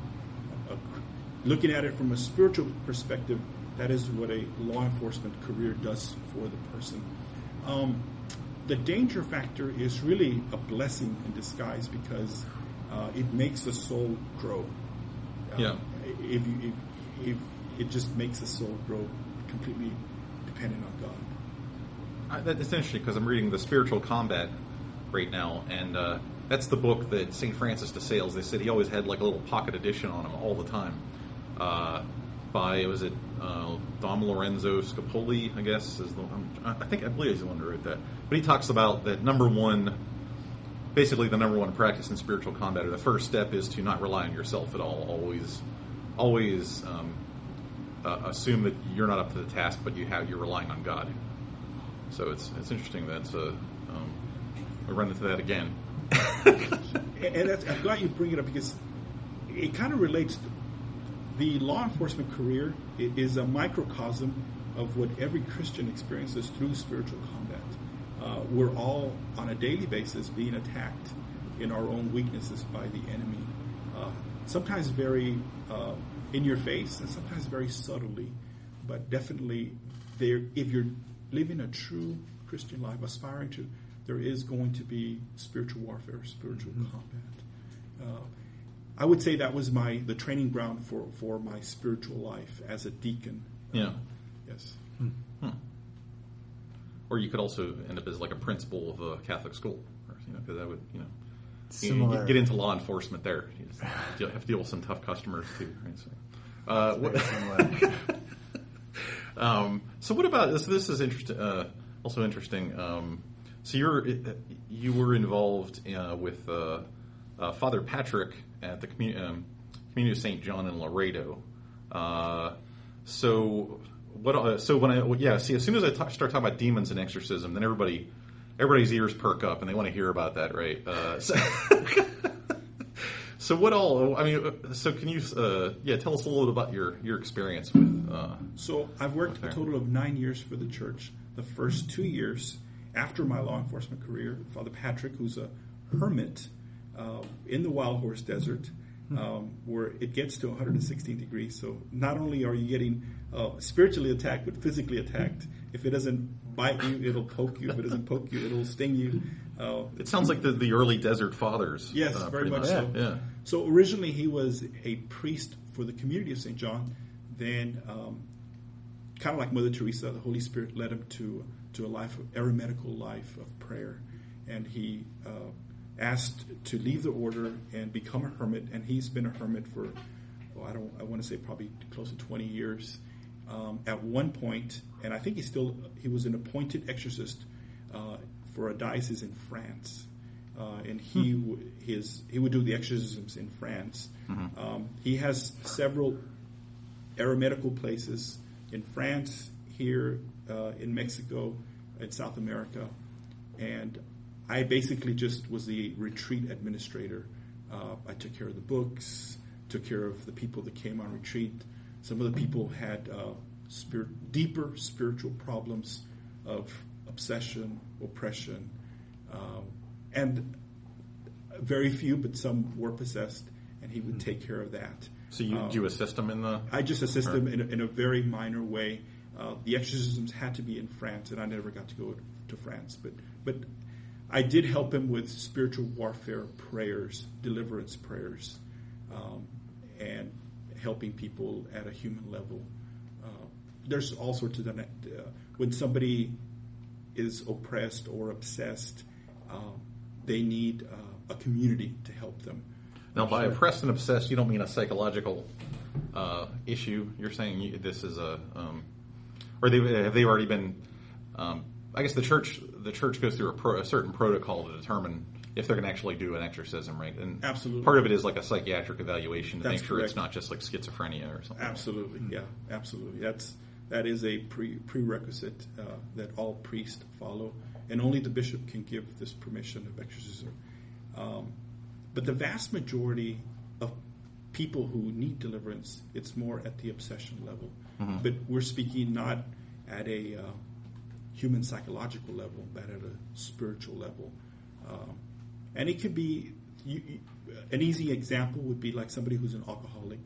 [SPEAKER 5] A, looking at it from a spiritual perspective, that is what a law enforcement career does for the person. Um, the danger factor is really a blessing in disguise because uh, it makes the soul grow. Uh,
[SPEAKER 2] Yeah.
[SPEAKER 5] If, you, if, if it just makes the soul grow completely dependent on God.
[SPEAKER 2] I, that, it's interesting because I'm reading the Spiritual Combat right now, and uh, that's the book that St. Francis de Sales. They said he always had like a little pocket edition on him all the time. Uh, by was it uh, Dom Lorenzo Scupoli? I guess is the I think I believe he's the one who wrote that. But he talks about that number one, basically the number one practice in spiritual combat, or the first step is to not rely on yourself at all. Always, always. Um, uh, assume that you're not up to the task, but you have you're relying on God. So it's it's interesting that uh, um, we run into that again. [LAUGHS]
[SPEAKER 5] and that's, I'm glad you bring it up because it kind of relates. To, the law enforcement career is a microcosm of what every Christian experiences through spiritual combat. Uh, we're all on a daily basis being attacked in our own weaknesses by the enemy. Uh, sometimes very uh, in your face, and sometimes very subtly, but definitely there. If you're living a true Christian life, aspiring to, there is going to be spiritual warfare, spiritual combat. Uh, I would say that was my the training ground for, for my spiritual life as a deacon. Uh,
[SPEAKER 2] Yeah.
[SPEAKER 5] Yes.
[SPEAKER 2] Or you could also end up as like a principal of a Catholic school, or, you know, because that would you know you,
[SPEAKER 3] Similar.
[SPEAKER 2] you get into law enforcement there. You just deal- have to deal with some tough customers too. Right? So, uh, what, [LAUGHS] Um, so what about this? This is interesting. Uh, also interesting. Um, so you're you were involved uh, with uh, uh, Father Patrick at the community, um, community of Saint John in Laredo. Uh, so what? Uh, so when I yeah, see, as soon as I start talking about demons and exorcism, then everybody everybody's ears perk up and they want to hear about that, right? Uh, so, [LAUGHS] so what all? I mean, uh, so can you uh, yeah tell us a little bit about your your experience with. Uh,
[SPEAKER 5] So I've worked a total of nine years for the church. The first two years after my law enforcement career, Father Patrick, who's a hermit uh, in the Wild Horse Desert, um, where it gets to 116 degrees. So not only are you getting uh, spiritually attacked, but physically attacked. If it doesn't bite you, it'll poke you. If it doesn't poke you, it'll sting you. Uh,
[SPEAKER 2] It sounds like the, the early desert fathers.
[SPEAKER 5] Yes,
[SPEAKER 2] uh,
[SPEAKER 5] very
[SPEAKER 2] pretty
[SPEAKER 5] much so.
[SPEAKER 2] Yeah.
[SPEAKER 5] So originally he was a priest for the community of St. John. Then, um, kind of like Mother Teresa, the Holy Spirit led him to to a life of eremitical life of prayer, and he uh, asked to leave the order and become a hermit. And he's been a hermit for, oh, I don't, I want to say probably close to 20 years. Um, at one point, and I think he still he was an appointed exorcist uh, for a diocese in France uh, and he w- his he would do the exorcisms in France. Um, he has several eremitical places in France, here uh, in Mexico, in South America, and I basically just was the retreat administrator. Uh, I took care of the books, took care of the people that came on retreat. Some of the people had uh, spirit, deeper spiritual problems of obsession, oppression, um, and very few, but some were possessed, and he would take care of that.
[SPEAKER 2] So you,
[SPEAKER 5] Um,
[SPEAKER 2] do you assist them in the?
[SPEAKER 5] I just assist them in a, in a very minor way. Uh, the exorcisms had to be in France, and I never got to go to France. But but I did help him with spiritual warfare prayers, deliverance prayers, um, and helping people at a human level. Uh, there's all sorts of that. Uh, when somebody is oppressed or obsessed, um, they need uh, a community to help them.
[SPEAKER 2] Now, by oppressed and obsessed, you don't mean a psychological uh, issue? You're saying you, this is a, um, or they have they already been? Um, I guess the church the church goes through a, pro, a certain protocol to determine if they're going to actually do an exorcism, right? And
[SPEAKER 5] Absolutely.
[SPEAKER 2] part of it is like a psychiatric evaluation to
[SPEAKER 5] That's
[SPEAKER 2] make sure it's not just like schizophrenia or something.
[SPEAKER 5] Absolutely, yeah, absolutely. That's that is a pre, prerequisite uh, that all priests follow, and only the bishop can give this permission of exorcism. Um, but the vast majority of people who need deliverance, it's more at the obsession level. But we're speaking not at a uh, human psychological level, but at a spiritual level. Um, and it could be you, you- an easy example would be like somebody who's an alcoholic.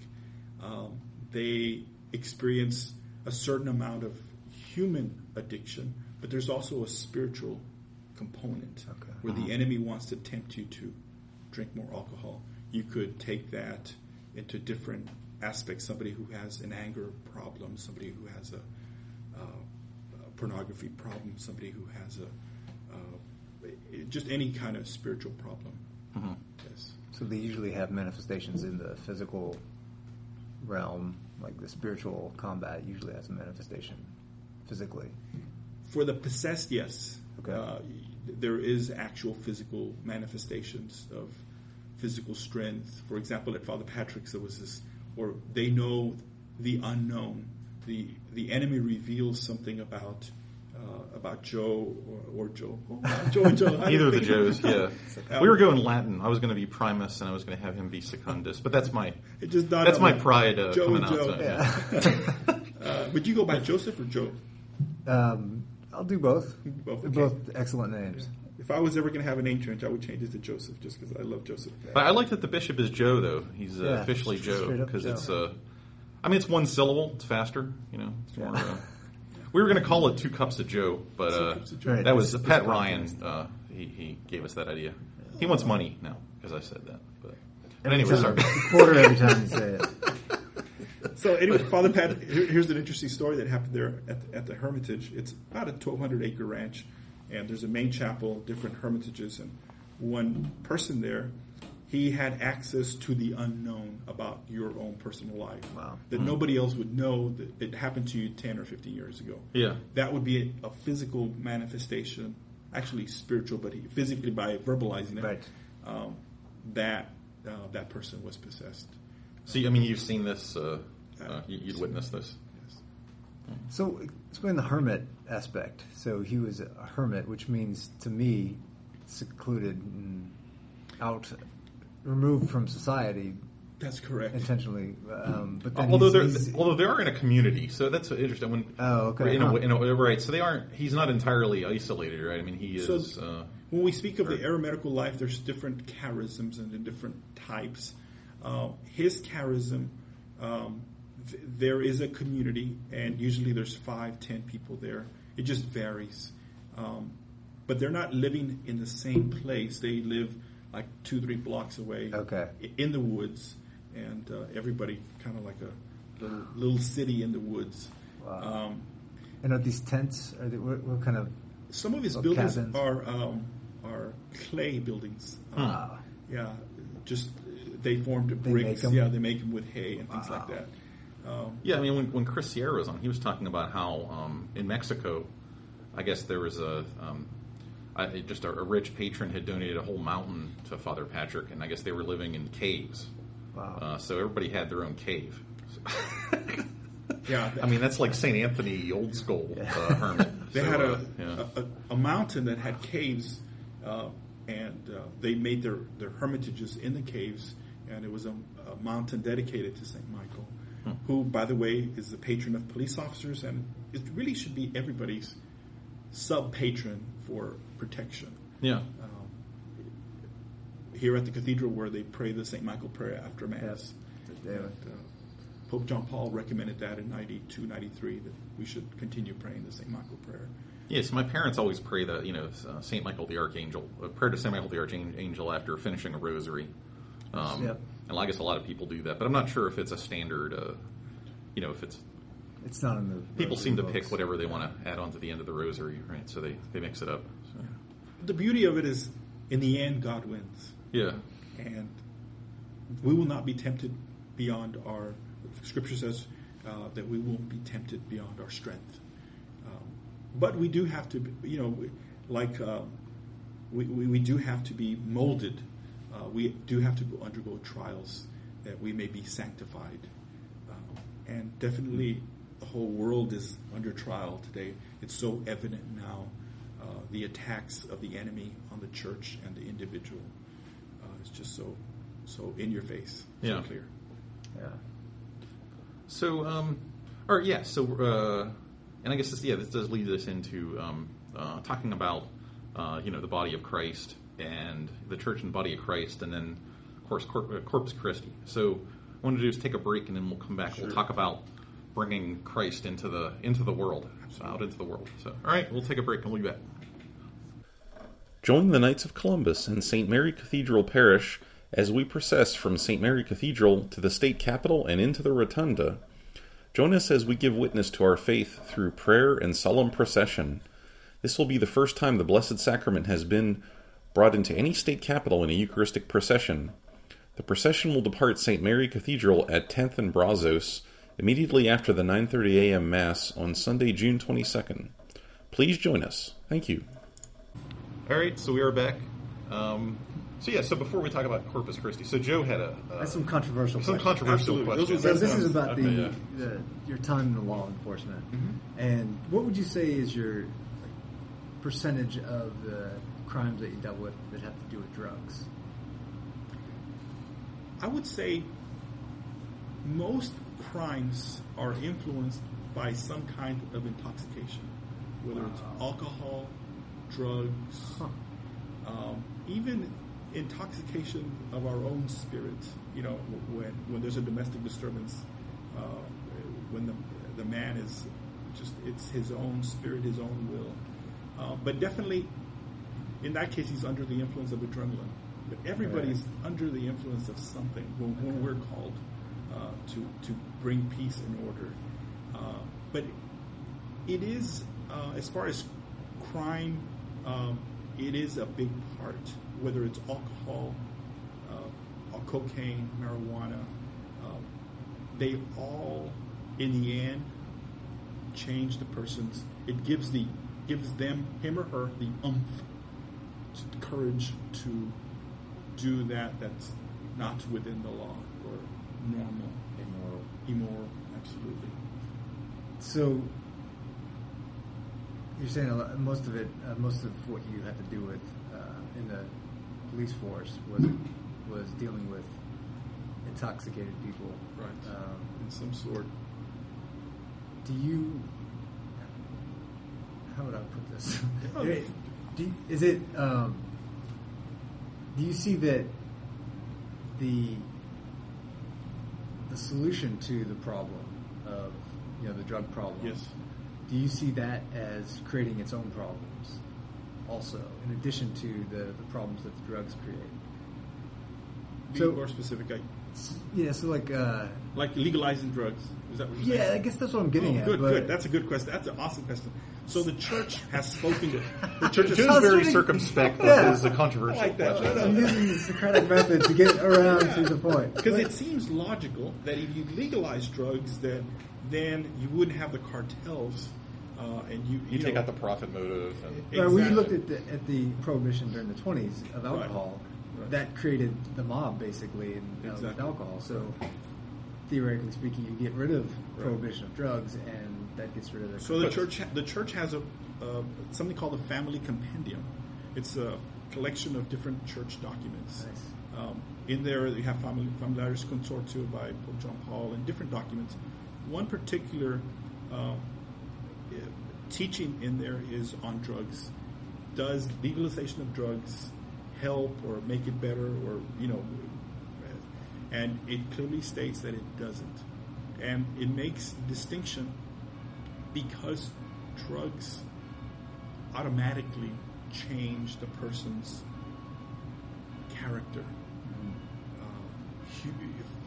[SPEAKER 5] Um, they experience a certain amount of human addiction, but there's also a spiritual component
[SPEAKER 3] Okay.
[SPEAKER 5] where the enemy wants to tempt you to drink more alcohol. You could take that into different aspects. Somebody who has an anger problem, somebody who has a, uh, a pornography problem, somebody who has a uh, just any kind of spiritual problem. Yes.
[SPEAKER 3] So they usually have manifestations in the physical realm, like the spiritual combat usually has a manifestation physically.
[SPEAKER 5] For the possessed, yes.
[SPEAKER 3] Okay.
[SPEAKER 5] Uh, there is actual physical manifestations of physical strength. For example, at Father Patrick's, there was this, or they know the unknown. The the enemy reveals something about uh, about Joe or, or Joe. Oh, Joe and Joe. [LAUGHS]
[SPEAKER 2] Either of the Joes, yeah.
[SPEAKER 5] Um,
[SPEAKER 2] we were going Latin. I was going to be Primus, and I was going to have him be Secundus. But that's my
[SPEAKER 5] It just dawned
[SPEAKER 2] that's my
[SPEAKER 5] me.
[SPEAKER 2] pride uh,
[SPEAKER 5] Joe
[SPEAKER 2] coming
[SPEAKER 5] and
[SPEAKER 2] out.
[SPEAKER 5] Joe.
[SPEAKER 2] yeah. [LAUGHS]
[SPEAKER 5] Uh, would you go by Joseph or Joe?
[SPEAKER 3] Um, I'll do both.
[SPEAKER 5] Both, okay.
[SPEAKER 3] both excellent names.
[SPEAKER 5] If I was ever going to have a name change, I would change it to Joseph, just because I love Joseph.
[SPEAKER 2] But I like that the bishop is Joe, though. He's uh,
[SPEAKER 3] Yeah,
[SPEAKER 2] officially Joe
[SPEAKER 3] straight up
[SPEAKER 2] because
[SPEAKER 3] Joe.
[SPEAKER 2] it's. Uh, I mean, it's one syllable. It's faster. You know, it's more. Uh, we were going to call it two cups of Joe, but
[SPEAKER 5] Two
[SPEAKER 2] uh,
[SPEAKER 5] Cups of Joe.
[SPEAKER 3] Right.
[SPEAKER 2] that was
[SPEAKER 3] This- this
[SPEAKER 2] Pat
[SPEAKER 3] podcast.
[SPEAKER 2] Ryan. Uh, he, he gave us that idea. He wants money now because I said that. But, but anyway,
[SPEAKER 3] Every
[SPEAKER 2] sorry.
[SPEAKER 3] time- quarter every time you say it. [LAUGHS]
[SPEAKER 5] So anyway, Father Pat, here, here's an interesting story that happened there at the, at the Hermitage. It's about a 1,200 acre ranch, and there's a main chapel, different hermitages, and one person there, he had access to the unknown about your own personal life
[SPEAKER 3] Wow.
[SPEAKER 5] that nobody else would know that it happened to you 10 or 15 years ago.
[SPEAKER 2] Yeah.
[SPEAKER 5] that would be a, a physical manifestation, actually spiritual, but he, physically by verbalizing it,
[SPEAKER 3] Right.
[SPEAKER 5] um, that uh, that person was possessed.
[SPEAKER 2] So, I mean, you've seen this. Uh, uh, you, you'd witnessed this. Yes.
[SPEAKER 3] So explain the hermit aspect. So he was a hermit, which means to me secluded and out, removed from society
[SPEAKER 5] That's correct.
[SPEAKER 3] intentionally. Um, but then
[SPEAKER 2] although
[SPEAKER 3] he's-
[SPEAKER 2] they're
[SPEAKER 3] he's-
[SPEAKER 2] although they are in a community, so that's interesting. When
[SPEAKER 3] Oh, okay.
[SPEAKER 2] in a, in a, right, so they aren't. He's not entirely isolated, right? I mean, he
[SPEAKER 5] So-
[SPEAKER 2] is. uh,
[SPEAKER 5] When we speak of the
[SPEAKER 2] Or-
[SPEAKER 5] eremitical life, there's different charisms and the different types. Uh, his charism, um, th- there is a community, and usually there's five, ten people there. It just varies. Um, but they're not living in the same place. They live like two, three blocks away
[SPEAKER 3] Okay.
[SPEAKER 5] in the woods, and uh, everybody kind of like a little, little city in the woods.
[SPEAKER 3] Wow.
[SPEAKER 5] Um,
[SPEAKER 3] and are these tents? Are they, what, what kind of?
[SPEAKER 5] some of his
[SPEAKER 3] Or
[SPEAKER 5] buildings
[SPEAKER 3] cabins.
[SPEAKER 5] are um, are clay buildings. Um,
[SPEAKER 3] Ah.
[SPEAKER 5] Yeah, just they formed
[SPEAKER 3] They
[SPEAKER 5] bricks.
[SPEAKER 3] 'em?
[SPEAKER 5] Yeah, they make them with hay and things like that. Um,
[SPEAKER 2] Yeah, I mean, when, when Chris Sierra was on, he was talking about how um, in Mexico, I guess there was a um, I, just a, a rich patron had donated a whole mountain to Father Patrick, and I guess they were living in caves.
[SPEAKER 3] Wow.
[SPEAKER 2] Uh, so everybody had their own cave. [LAUGHS]
[SPEAKER 5] yeah,
[SPEAKER 2] I mean, that's like Saint Anthony, old school uh, hermit. [LAUGHS]
[SPEAKER 5] they
[SPEAKER 2] So,
[SPEAKER 5] had a,
[SPEAKER 2] uh, yeah.
[SPEAKER 5] a, a mountain that had caves, uh, and uh, they made their their hermitages in the caves, and it was a, a mountain dedicated to Saint Michael. Who, by the way, is the patron of police officers, and it really should be everybody's sub patron for protection.
[SPEAKER 2] yeah.
[SPEAKER 5] um, here at the cathedral where they pray the St. Michael prayer after Mass.
[SPEAKER 3] Yeah.
[SPEAKER 5] And, uh, Pope John Paul recommended that in 92, 93, that we should continue praying the St. Michael prayer.
[SPEAKER 2] Yes, my parents always pray the you know uh, Saint Michael the Archangel, a prayer to Saint Michael the Archangel after finishing a rosary. Um,
[SPEAKER 3] Yep.
[SPEAKER 2] And I guess a lot of people do that, but I'm not sure if it's a standard. Uh, you know, if it's
[SPEAKER 3] It's not in the.
[SPEAKER 2] people seem to
[SPEAKER 3] books.
[SPEAKER 2] pick whatever they want to add on to the end of the rosary, right? So they, they mix it up. So,
[SPEAKER 5] The beauty of it is, in the end, God wins.
[SPEAKER 2] yeah,
[SPEAKER 5] And we will not be tempted beyond our Scripture says uh, that we won't be tempted beyond our strength. Um, but we do have to, you know, like um, we, we, we do have to be molded. Uh, we do have to go undergo trials that we may be sanctified. Um, and definitely, the whole world is under trial today. It's so evident now. Uh, the attacks of the enemy on the church and the individual. Uh, it's just so so in your face, so
[SPEAKER 2] Yeah.
[SPEAKER 5] clear.
[SPEAKER 3] Yeah.
[SPEAKER 2] So, um, or yeah, so, uh, and I guess this, yeah, this does lead us into um, uh, talking about, uh, you know, the body of Christ and the church and body of Christ, and then, of course, Corp- uh, Corpus Christi. So, what I want to do is take a break, and then we'll come back. We'll talk about bringing Christ into the into the world, out into the world. So, all right, we'll take a break, and we'll be back. Join the Knights of Columbus and St. Mary Cathedral Parish as we process from St. Mary Cathedral to the state capitol and into the rotunda. Join us as we give witness to our faith through prayer and solemn procession. This will be the first time the Blessed Sacrament has been brought into any state capital in a Eucharistic procession. The procession will depart St. Mary Cathedral at 10th and Brazos immediately after the 9:30 a.m. Mass on Sunday, June 22nd. Please join us. Thank you. All right, so we are back. Um, so yeah, so before we talk about Corpus Christi, so Joe had a uh,
[SPEAKER 3] That's some controversial.
[SPEAKER 2] some
[SPEAKER 3] questions.
[SPEAKER 2] controversial
[SPEAKER 5] Absolutely. Those
[SPEAKER 2] questions.
[SPEAKER 5] are
[SPEAKER 3] So this is about
[SPEAKER 2] Okay,
[SPEAKER 3] the,
[SPEAKER 2] yeah.
[SPEAKER 3] the your time in the law enforcement,
[SPEAKER 2] Mm-hmm.
[SPEAKER 3] and what would you say is your percentage of the crimes that you dealt with that have to do with drugs?
[SPEAKER 5] I would say most crimes are influenced by some kind of intoxication, whether it's alcohol, drugs,
[SPEAKER 3] Huh.
[SPEAKER 5] um, even intoxication of our own spirit. You know, when when there's a domestic disturbance, uh, when the the man is just it's his own spirit, his own will. Uh, but definitely, in that case, he's under the influence of adrenaline. But everybody's under the influence of something when, when we're called uh, to to bring peace and order. Uh, but it is, uh, as far as crime, um, it is a big part. Whether it's alcohol, uh, or cocaine, marijuana, um, they all, in the end, change the person's. It gives the gives them him or her the umph, courage to do that. That's not within the law or normal,
[SPEAKER 3] Immoral.
[SPEAKER 5] immoral. Absolutely.
[SPEAKER 3] So you're saying a lot, most of it, uh, most of what you had to do with uh, in the police force was was dealing with intoxicated people.
[SPEAKER 5] Right.
[SPEAKER 3] Um,
[SPEAKER 5] In some sort.
[SPEAKER 3] do you? How would I put this? Do you- is it? Um, do you see that the the solution to the problem of you know the drug problem?
[SPEAKER 5] Yes.
[SPEAKER 3] Do you see that as creating its own problems, also in addition to the, the problems that the drugs create?
[SPEAKER 5] Be
[SPEAKER 3] So-
[SPEAKER 5] more specific. I,
[SPEAKER 3] Yeah. So like. Uh,
[SPEAKER 5] like legalizing drugs. Is that what you're
[SPEAKER 3] yeah, I guess that's what I'm getting
[SPEAKER 5] Oh,
[SPEAKER 3] at.
[SPEAKER 5] good,
[SPEAKER 3] but
[SPEAKER 5] good. That's a good question. That's an awesome question. So the church has spoken to [LAUGHS] the church
[SPEAKER 2] is very
[SPEAKER 3] Sounds
[SPEAKER 2] circumspect.
[SPEAKER 3] Yeah.
[SPEAKER 2] This is a controversial
[SPEAKER 5] I like that.
[SPEAKER 2] question.
[SPEAKER 3] I'm using the Socratic method to get around to the point.
[SPEAKER 5] Because it seems logical that if you legalize drugs, then then you wouldn't have the cartels, uh, and you
[SPEAKER 2] You
[SPEAKER 5] you
[SPEAKER 2] take
[SPEAKER 5] know,
[SPEAKER 2] out the profit motive. And,
[SPEAKER 3] Right, we looked at the, at the prohibition during the 20s of alcohol.
[SPEAKER 5] Right.
[SPEAKER 3] That created the mob, basically, in, uh, with
[SPEAKER 5] Exactly.
[SPEAKER 3] alcohol. So, theoretically speaking, you get rid of prohibition of drugs, and that gets rid of the.
[SPEAKER 5] So the church the church has a uh, something called a family compendium. It's a collection of different church documents.
[SPEAKER 3] Nice.
[SPEAKER 5] Um, in there, you have Famili- Familiaris Consortio by Pope John Paul and different documents. One particular uh, teaching in there is on drugs. Does legalization of drugs help or make it better, or you know? And it clearly states that it doesn't, and it makes distinction because drugs automatically change the person's character, uh,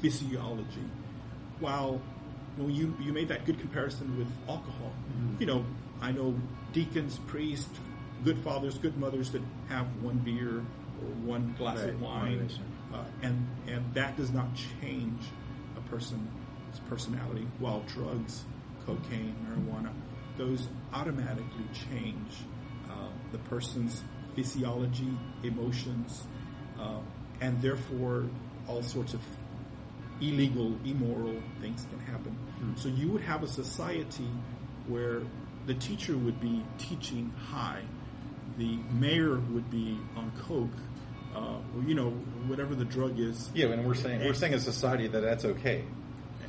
[SPEAKER 5] physiology. While when you you made that good comparison with alcohol, you know, I know deacons, priests, good fathers, good mothers that have one beer or one glass
[SPEAKER 3] Right,
[SPEAKER 5] of wine. Uh, and and that does not change a person's personality, while drugs, cocaine, marijuana, those automatically change uh, the person's physiology, emotions, uh, and therefore all sorts of illegal, immoral things can happen. So you would have a society where the teacher would be teaching high, the mayor would be on coke, uh, you know, whatever the drug is.
[SPEAKER 2] Yeah, and we're saying we're saying as a society that that's okay.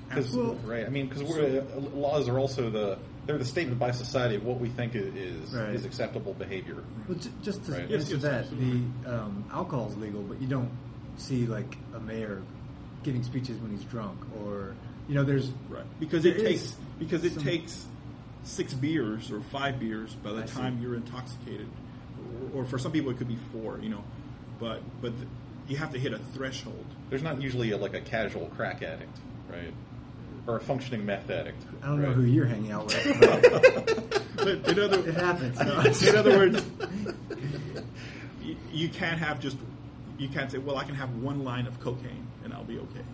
[SPEAKER 2] 'Cause-
[SPEAKER 5] Well,
[SPEAKER 2] right? I mean, because uh, laws are also the they're the statement by society of what we think is
[SPEAKER 3] Right.
[SPEAKER 2] is acceptable behavior.
[SPEAKER 3] Well, j- just to
[SPEAKER 2] Right.
[SPEAKER 3] answer
[SPEAKER 5] Yes, yes,
[SPEAKER 3] that,
[SPEAKER 5] absolutely.
[SPEAKER 3] the um, alcohol is legal, but you don't see like a mayor giving speeches when he's drunk, or you know, there's
[SPEAKER 5] Right. Because it takes because it
[SPEAKER 3] some-
[SPEAKER 5] takes six beers or five beers by the
[SPEAKER 3] I see.
[SPEAKER 5] time you're intoxicated, or, or for some people it could be four. You know, but but th- you have to hit a threshold.
[SPEAKER 2] There's not usually a, like a casual crack addict, right? Or a functioning meth addict.
[SPEAKER 3] I don't know who you're hanging out with. But [LAUGHS]
[SPEAKER 5] But in other
[SPEAKER 3] it happens. [LAUGHS]
[SPEAKER 5] in other words, you, you can't have just you can't say, well, I can have one line of cocaine and I'll be okay.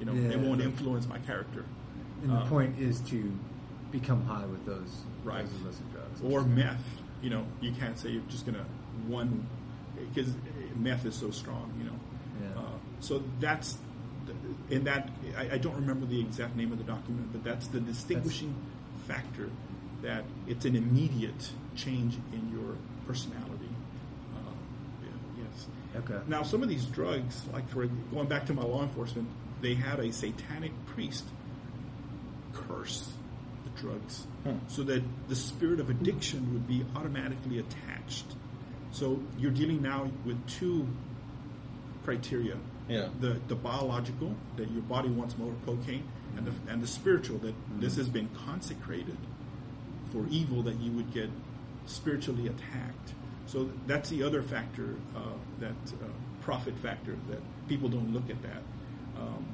[SPEAKER 5] You know,
[SPEAKER 3] Yeah,
[SPEAKER 5] it won't influence my character.
[SPEAKER 3] and the
[SPEAKER 5] Uh,
[SPEAKER 3] point is to become high with those,
[SPEAKER 5] Right.
[SPEAKER 3] those illicit drugs.
[SPEAKER 5] or meth. You know, you can't say you're just gonna one because meth is so strong. You know,
[SPEAKER 3] Yeah.
[SPEAKER 5] uh, so that's in that. I, I don't remember the exact name of the document, but that's the distinguishing factor that it's an immediate change in your personality. Uh, yeah, yes.
[SPEAKER 3] Okay.
[SPEAKER 5] Now, some of these drugs, like for going back to my law enforcement, they had a satanic priest curse the drugs so that the spirit of addiction would be automatically attached. So you're dealing now with two criteria.
[SPEAKER 2] Yeah.
[SPEAKER 5] The the biological that your body wants more cocaine, and the and the spiritual that this has been consecrated for evil that you would get spiritually attacked. So that's the other factor, uh, that uh, profit factor that people don't look at that. Um,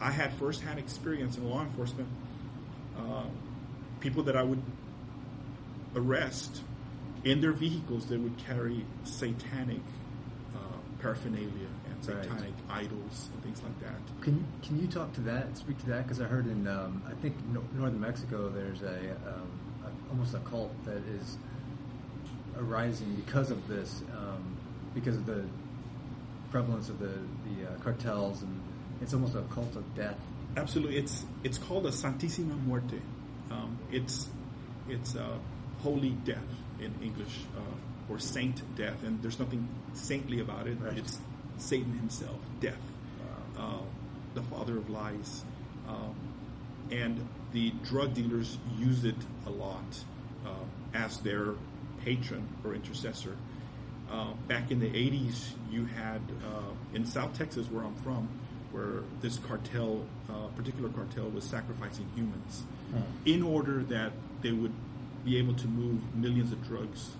[SPEAKER 5] I had firsthand experience in law enforcement. Uh, people that I would arrest in their vehicles, they would carry satanic uh, paraphernalia and
[SPEAKER 3] Right.
[SPEAKER 5] satanic idols and things like that.
[SPEAKER 3] Can can you talk to that? Speak to that because I heard in um, I think no, northern Mexico there's a, um, a almost a cult that is arising because of this, um, because of the prevalence of the the uh, cartels and it's almost a cult of death.
[SPEAKER 5] Absolutely, it's it's called a Santissima Muerte. Um, it's it's uh, holy death in English, uh, or saint death, and there's nothing saintly about it.
[SPEAKER 3] Right.
[SPEAKER 5] It's Satan himself, death, uh, the father of lies, um, and the drug dealers use it a lot uh, as their patron or intercessor. Uh, back in the 80s, you had uh, in South Texas, where I'm from, where this cartel, uh, particular cartel, was sacrificing humans in order that they would be able to move millions of drugs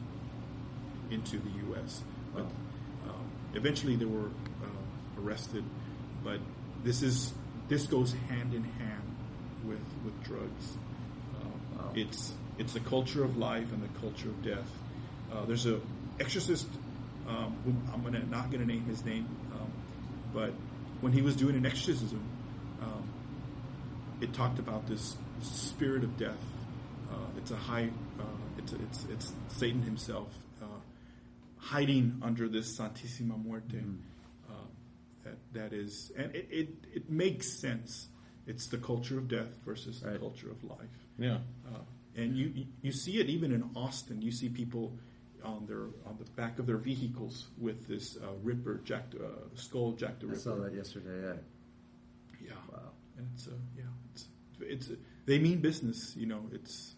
[SPEAKER 5] into the U.S. But um, eventually, they were uh, arrested. But this is this goes hand in hand with with drugs. Uh,
[SPEAKER 3] Wow.
[SPEAKER 5] It's it's the culture of life and the culture of death. Uh, there's a exorcist. Um, who I'm gonna not gonna name his name, um, but when he was doing an exorcism, um, it talked about this spirit of death. It's a high. Uh, it's it's it's Satan himself uh, hiding under this Santissima Muerte. Uh, that that is, and it, it it makes sense. It's the culture of death versus the
[SPEAKER 3] Right.
[SPEAKER 5] culture of life.
[SPEAKER 2] Yeah.
[SPEAKER 5] Uh, and you you- see it even in Austin. You see people on their on the back of their vehicles with this uh, Ripper Jack uh, skull Jack the Ripper.
[SPEAKER 3] I saw that yesterday. Yeah.
[SPEAKER 5] Yeah.
[SPEAKER 3] Wow.
[SPEAKER 5] And it's uh, yeah, it's it's they mean business. You know, it's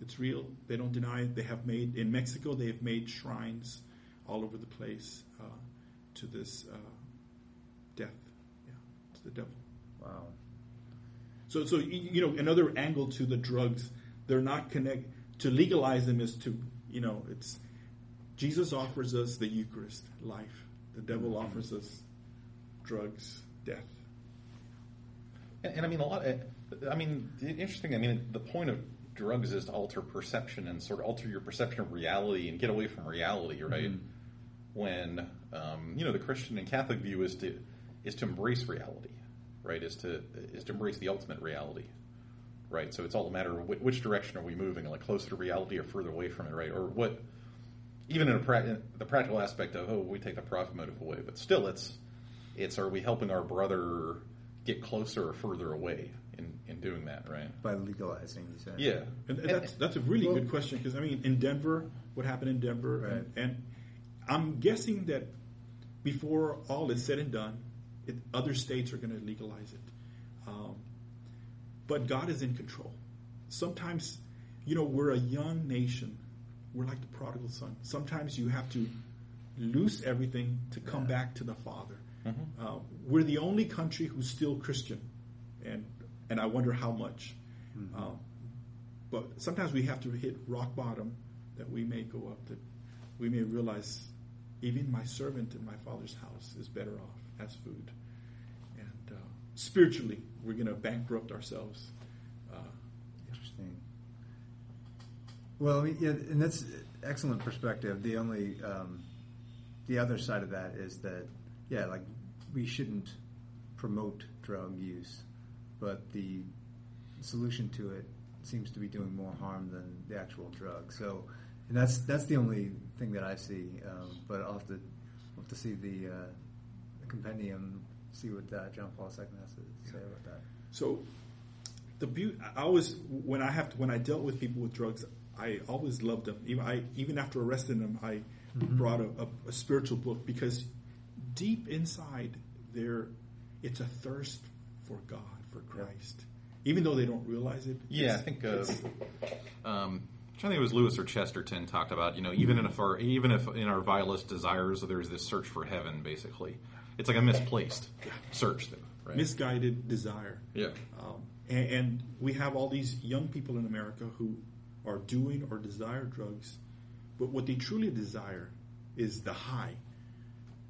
[SPEAKER 5] it's real. They don't deny it. They have made in Mexico. They have made shrines all over the place uh, to this uh, death. Yeah, to the devil.
[SPEAKER 3] Wow.
[SPEAKER 5] So, so you know, another angle to the drugs, they're not connect to legalize them is to you know, it's Jesus offers us the Eucharist, life. The devil offers us drugs, death.
[SPEAKER 2] And, and I mean, a lot. I mean, the interesting. I mean, the point of drugs is to alter perception and sort of alter your perception of reality and get away from reality, right? When um, you know the Christian and Catholic view is to is to embrace reality, right? Is to is to embrace the ultimate reality, right? So it's all a matter of which, which direction are we moving, like closer to reality or further away from it, right? Or what? Even in, a pra- in the practical aspect of oh, we take the profit motive away, but still, it's it's are we helping our brother get closer or further away in, in doing that, right?
[SPEAKER 6] by legalizing. You said.
[SPEAKER 2] Yeah,
[SPEAKER 5] And that's that's a really
[SPEAKER 6] Well-
[SPEAKER 5] good question because I mean, in Denver, what happened in Denver,
[SPEAKER 6] Right.
[SPEAKER 5] and, and I'm guessing that before all is said and done, it, other states are going to legalize it. Um, but God is in control. Sometimes, you know, we're a young nation. We're like the prodigal son. Sometimes you have to lose everything to come back to the Father. Uh, we're the only country who's still Christian, and and I wonder how much. Um, but sometimes we have to hit rock bottom that we may go up that we may realize even my servant in my father's house is better off as food and uh, spiritually we're going to bankrupt ourselves uh,
[SPEAKER 6] Interesting. Well, yeah, and that's excellent perspective. The only, um, the other side of that is that, yeah, like we shouldn't promote drug use, but the solution to it seems to be doing more harm than the actual drug. So, and that's that's the only thing that I see. Um, but I'll have to I'll have to see the, uh, the compendium, see what uh, John Paul II has to say about that.
[SPEAKER 5] So the beauty, I always when I have to, when I dealt with people with drugs, I always loved them. Even I even after arresting them, I brought a, a, a spiritual book because deep inside there, it's a thirst for God, for Christ, even though they don't realize it.
[SPEAKER 2] Yeah, I think uh, um, I think it was Lewis or Chesterton talked about you know even if our even if in our vilest desires there's this search for heaven basically it's like a misplaced search though, right?
[SPEAKER 5] misguided desire.
[SPEAKER 2] yeah,
[SPEAKER 5] Um, and, and we have all these young people in America who are doing or desire drugs, but what they truly desire is the high.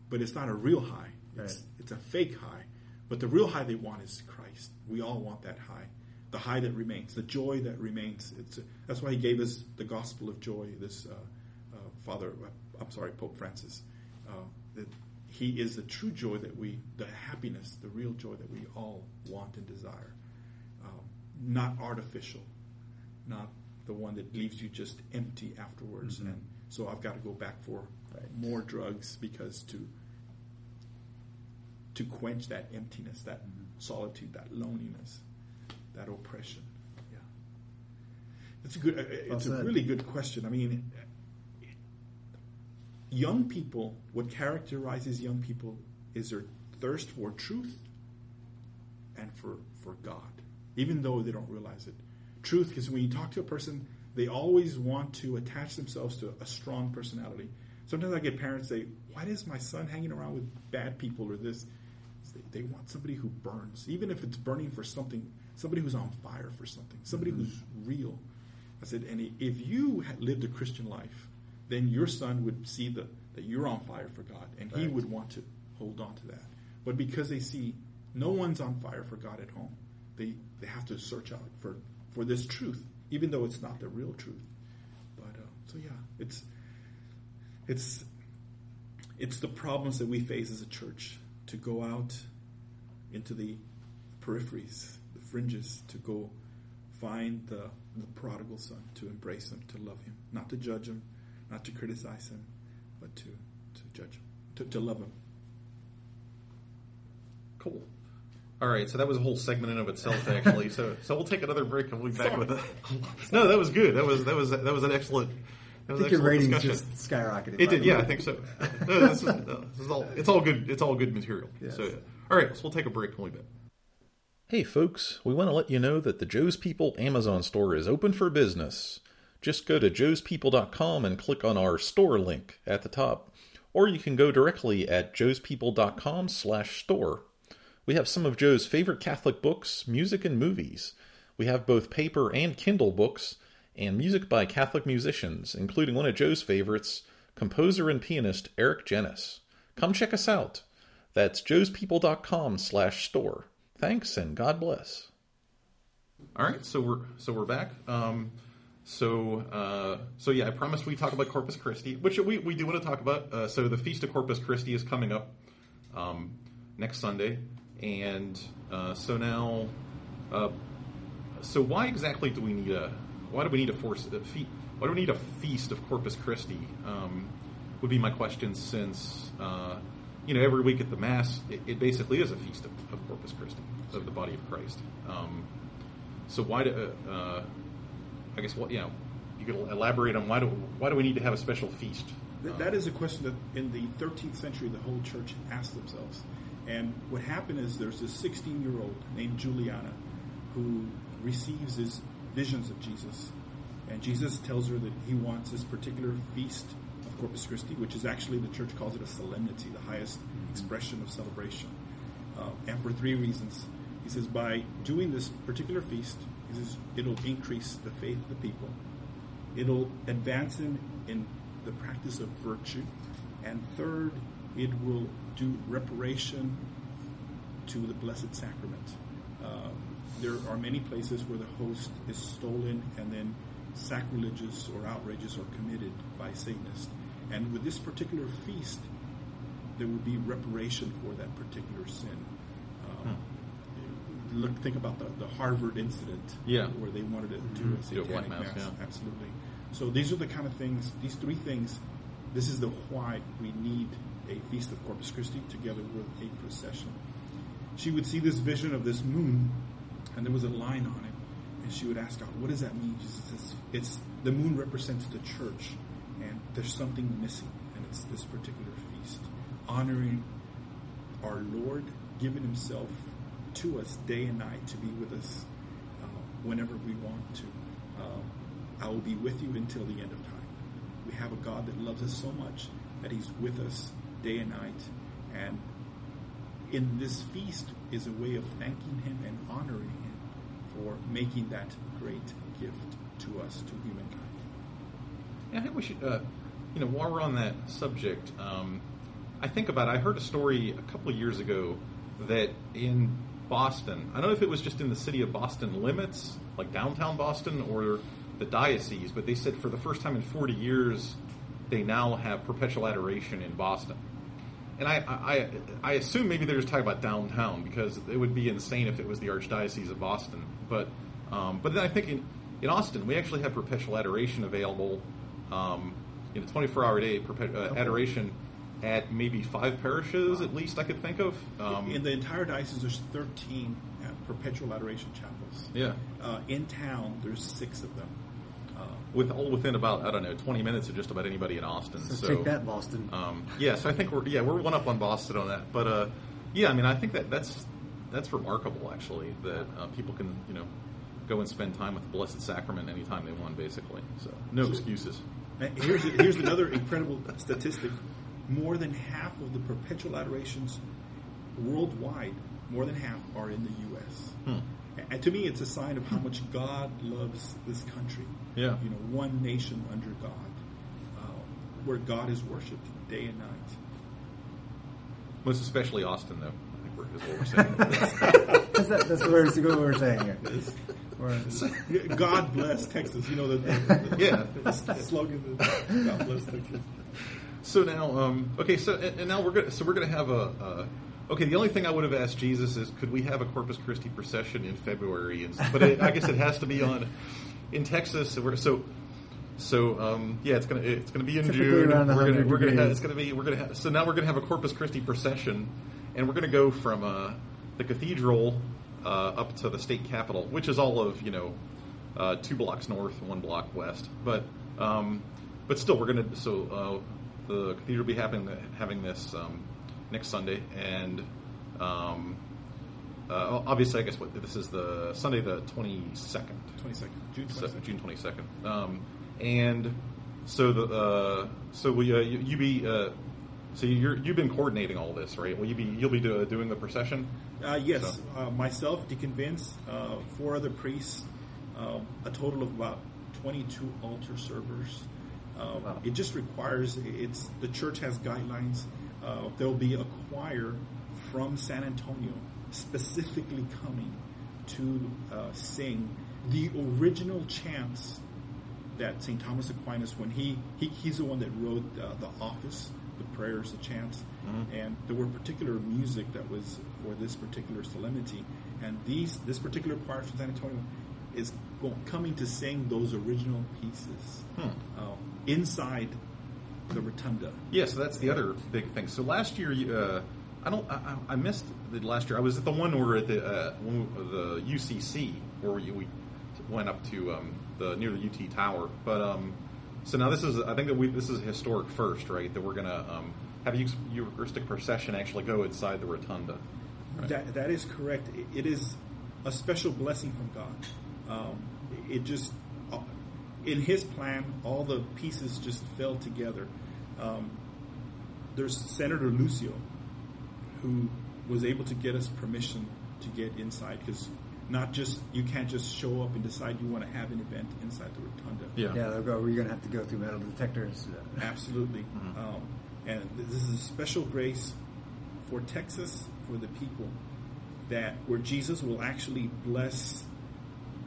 [SPEAKER 5] But it's not a real high. It's,
[SPEAKER 6] Right.
[SPEAKER 5] it's a fake high. But the real high they want is Christ. We all want that high. The high that remains, the joy that remains. It's that's why he gave us the gospel of joy. This uh, uh, Father, I'm sorry, Pope Francis. Uh, that he is the true joy that we, the happiness, the real joy that we all want and desire. Um, not artificial, not the one that leaves you just empty afterwards. And so I've got to go back for
[SPEAKER 6] Right.
[SPEAKER 5] more drugs because to to quench that emptiness, that solitude, that loneliness, that oppression. Yeah, it's a good. uh,
[SPEAKER 6] Well
[SPEAKER 5] It's a really good question. I mean, young people. What characterizes young people is their thirst for truth and for for God, even though they don't realize it. Truth, because when you talk to a person, they always want to attach themselves to a strong personality. Sometimes I get parents say, "Why is my son hanging around with bad people or this?" They, they want somebody who burns, even if it's burning for something. Somebody who's on fire for something. Somebody who's real. I said, and if you had lived a Christian life, then your son would see the, that you're on fire for God, and he would want to hold on to that. But because they see no one's on fire for God at home, they, they have to search out for, for this truth, even though it's not the real truth. But uh, so yeah, it's it's it's the problems that we face as a church to go out into the peripheries, the fringes, to go find the, the prodigal son, to embrace him, to love him, not to judge him, not to criticize him, but to, to judge him, to, to love him.
[SPEAKER 2] cool. All right, so that was a whole segment in of itself, actually. so, so we'll take another break and we'll be back with it. no, that was good. That was that was that was an excellent. That
[SPEAKER 6] I think your
[SPEAKER 2] excellent
[SPEAKER 6] ratings
[SPEAKER 2] discussion.
[SPEAKER 6] just skyrocketed.
[SPEAKER 2] It did, yeah,
[SPEAKER 6] way.
[SPEAKER 2] I think so. [LAUGHS] No, this is, no, this is all. It's all good. It's all good material.
[SPEAKER 6] Yes.
[SPEAKER 2] So, yeah. all right, so we'll take a break and we'll back. Hey, folks, we want to let you know that the Joe's People Amazon store is open for business. Just go to joespeople.com and click on our store link at the top, or you can go directly at joespeople.com/store. We have some of Joe's favorite Catholic books, music, and movies. We have both paper and Kindle books, and music by Catholic musicians, including one of Joe's favorites, composer and pianist Eric Genuis. Come check us out. That's joespeople.com slash store. Thanks and God bless. All right, so we're so we're back. Um, so uh, so yeah, I promised we talk about Corpus Christi, which we, we do want to talk about. Uh, so the Feast of Corpus Christi is coming up um, next Sunday, and uh, so now, uh, so why exactly do we need a why do we need a force a fe- why do we need a feast of Corpus Christi? Um, would be my question since uh, you know every week at the mass it, it basically is a feast of, of Corpus Christi of the body of Christ. Um, so why do uh, I guess what you know you could elaborate on why do why do we need to have a special feast?
[SPEAKER 5] Th- that is a question that in the 13th century the whole church asked themselves. And what happened is there's this 16 year old named Juliana who receives these visions of Jesus. And Jesus tells her that he wants this particular feast of Corpus Christi, which is actually, the church calls it a solemnity, the highest expression of celebration. Uh, and for three reasons. He says, by doing this particular feast, he says, it'll increase the faith of the people, it'll advance them in the practice of virtue, and third, it will do reparation to the Blessed Sacrament. Um, there are many places where the host is stolen and then sacrilegious or outrages are committed by Satanists. And with this particular feast, there would be reparation for that particular sin. Um, Look, think about the, the Harvard incident,
[SPEAKER 2] Yeah.
[SPEAKER 5] where they wanted to do
[SPEAKER 2] Mhm.
[SPEAKER 5] a satanic
[SPEAKER 2] mass. yeah.
[SPEAKER 5] Absolutely. So these are the kind of things. These three things. This is the why we need a feast of Corpus Christi together with a procession. She would see this vision of this moon, and there was a line on it, and she would ask God, "What does that mean?" Jesus says, "It's the moon represents the church, and there's something missing, and it's this particular feast, honoring our Lord, giving Himself to us day and night to be with us uh, whenever we want to. Um, I will be with you until the end of time. We have a God that loves us so much that He's with us day and night, and in this feast is a way of thanking Him and honoring Him for making that great gift to us, to humankind.
[SPEAKER 2] Yeah, I think we should, uh, you know, while we're on that subject, um, I think about. I heard a story a couple of years ago that in Boston, I don't know if it was just in the city of Boston limits, like downtown Boston, or the diocese, but they said for the first time in 40 years, they now have perpetual adoration in Boston. And I, I, I assume maybe they're just talking about downtown because it would be insane if it was the Archdiocese of Boston. But, um, but then I think in, in Austin, we actually have perpetual adoration available um, in a 24 hour day perpet- uh, adoration at maybe five parishes at least I could think of. Um,
[SPEAKER 5] in the entire diocese, there's 13 uh, perpetual adoration chapels.
[SPEAKER 2] yeah.
[SPEAKER 5] Uh, in town, there's six of them. Uh,
[SPEAKER 2] With all within about I don't know 20 minutes of just about anybody in Austin.
[SPEAKER 6] So,
[SPEAKER 2] So,
[SPEAKER 6] take that, Boston.
[SPEAKER 2] Um, yeah, so I think we're yeah we're one up on Boston on that, but uh, yeah, I mean I think that that's that's remarkable actually that uh, people can you know go and spend time with the Blessed Sacrament anytime they want basically. So no excuses.
[SPEAKER 5] And here's here's another incredible statistic: more than half of the perpetual adorations worldwide, more than half are in the U.S.
[SPEAKER 2] Hmm.
[SPEAKER 5] And to me, it's a sign of how much God loves this country.
[SPEAKER 2] Yeah.
[SPEAKER 5] you know, one nation under God, uh, where God is worshipped day and night.
[SPEAKER 2] Most especially Austin though. I think is what we're saying. [LAUGHS]
[SPEAKER 6] that's, that, that's what we're, what we're saying here. We're-
[SPEAKER 5] God bless Texas. You know the, the, [LAUGHS]
[SPEAKER 2] Yeah.
[SPEAKER 5] the slogan. God bless Texas.
[SPEAKER 2] So now, um, okay, so and, and now we're gonna so we're gonna have a. Uh, okay, the only thing I would have asked Jesus is, could we have a Corpus Christi procession in February? But it, I guess it has to be on in Texas. So so so um, yeah, it's gonna it's gonna be in
[SPEAKER 6] Typically
[SPEAKER 2] June. we're gonna we're gonna have, it's gonna be we're gonna have, so now we're gonna have a Corpus Christi procession, and we're gonna go from uh, the cathedral uh, up to the state capitol, which is all of you know uh, two blocks north, and one block west. But um, but still, we're gonna so uh, the cathedral will be having having this um, next Sunday, and um, uh, obviously, I guess what this is the Sunday the twenty second.
[SPEAKER 5] 22nd, June 22nd.
[SPEAKER 2] June twenty second. Um, and so the uh, so will you, you, you be uh, so you're you've been coordinating all this, right? Will you be you'll be do, doing the procession?
[SPEAKER 5] Uh, yes,
[SPEAKER 2] So-
[SPEAKER 5] uh, myself, Deacon Vince, uh, four other priests, a total of about 22 altar servers. Uh,
[SPEAKER 6] Wow.
[SPEAKER 5] It just requires it's the church has guidelines. Uh, there'll be a choir from San Antonio specifically coming to uh, sing the original chants that St. Thomas Aquinas, when he, he he's the one that wrote uh, the office, the prayers, the chants,
[SPEAKER 2] Mm-hmm.
[SPEAKER 5] and there were particular music that was for this particular solemnity. And these this particular choir from San Antonio is go, coming to sing those original pieces
[SPEAKER 2] Hmm.
[SPEAKER 5] um, inside the rotunda.
[SPEAKER 2] Yeah, so that's the other big thing. So last year, uh, I don't, I, I missed the last year. I was at the one where at the uh, the UCC where we, we went up to um, the near the UT Tower. But um, so now this is, I think that we this is a historic first, right? That we're gonna um, have a Eucharistic procession actually go inside the rotunda. Right.
[SPEAKER 5] That that is correct. It- is a special blessing from God. Um, it just in His plan, all the pieces just fell together. Um, there's Senator Lucio, who was able to get us permission to get inside because not just you can't just show up and decide you want to have an event inside the rotunda.
[SPEAKER 2] yeah.
[SPEAKER 6] Yeah, they'll go. We're going to have to go through metal detectors. Uh, [LAUGHS]
[SPEAKER 5] Absolutely. Um, and this is a special grace for Texas, for the people, that where Jesus will actually bless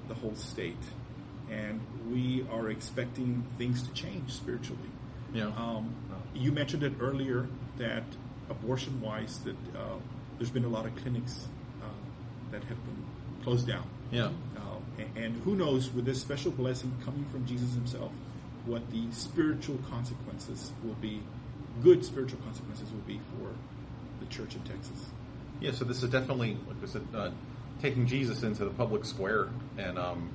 [SPEAKER 5] the whole state. And we are expecting things to change spiritually.
[SPEAKER 2] Yeah.
[SPEAKER 5] Um, you mentioned it earlier that abortion wise, that uh, there's been a lot of clinics uh, that have been closed down.
[SPEAKER 2] Yeah.
[SPEAKER 5] Um, a- and who knows, with this special blessing coming from Jesus himself, what the spiritual consequences will be, good spiritual consequences will be for the church in Texas.
[SPEAKER 2] Yeah, so this is definitely, like I said, uh, taking Jesus into the public square, and um,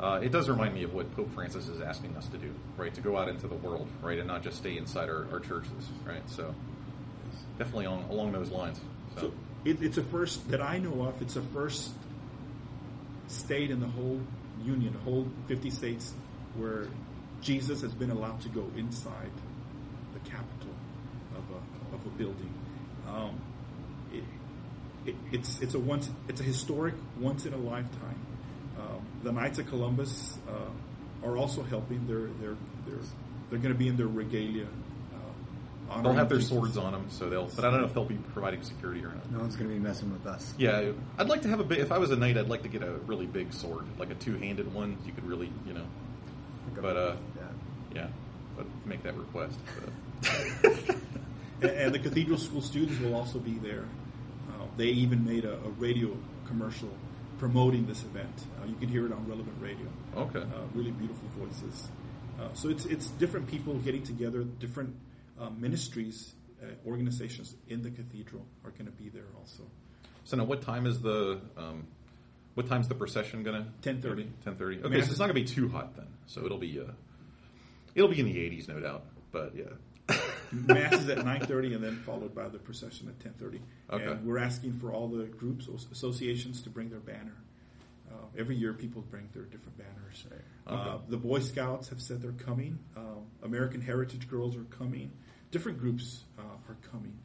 [SPEAKER 2] uh, it does remind me of what Pope Francis is asking us to do, right? To go out into the world, right, and not just stay inside our, our churches, right? So definitely on, along those lines. So,
[SPEAKER 5] So it, it's a first that I know of. It's a first state in the whole union, the whole 50 states, where Jesus has been allowed to go inside the capital of a, of a building. Um, it, it, it's it's a once it's a historic once in a lifetime. The Knights of Columbus uh, are also helping. They're they're they're they're going to be in their regalia. Uh,
[SPEAKER 2] they'll have their
[SPEAKER 5] Jesus.
[SPEAKER 2] swords on them, so they'll. But I don't know if they'll be providing security or not.
[SPEAKER 6] no one's going to be messing with us.
[SPEAKER 2] Yeah, I'd like to have a big. If I was a knight, I'd like to get a really big sword, like a two-handed one. You could really, you know. But uh,
[SPEAKER 6] Yeah.
[SPEAKER 2] yeah, but make that request. [LAUGHS]
[SPEAKER 5] And, and the cathedral school students will also be there. Uh, they even made a, a radio commercial promoting this event. Uh, you can hear it on relevant radio.
[SPEAKER 2] Okay.
[SPEAKER 5] Uh, really beautiful voices. Uh, so it's it's different people getting together, different uh, ministries, uh, organizations in the cathedral are going to be there also.
[SPEAKER 2] So now, what time is the um, what time's the procession gonna?
[SPEAKER 5] 10:30.
[SPEAKER 2] Ten thirty. Okay,
[SPEAKER 5] Mass-
[SPEAKER 2] so it's not gonna be too hot then. So it'll be uh, it'll be in the eighties, no doubt. But yeah,
[SPEAKER 5] Mass is at 9:30 and then followed by the procession at 10:30.
[SPEAKER 2] Okay.
[SPEAKER 5] And we're asking for all the groups, associations to bring their banner. Uh, every year, people bring their different banners. Uh,
[SPEAKER 2] Okay.
[SPEAKER 5] the Boy Scouts have said they're coming. Um, American Heritage Girls are coming. Different groups uh, are coming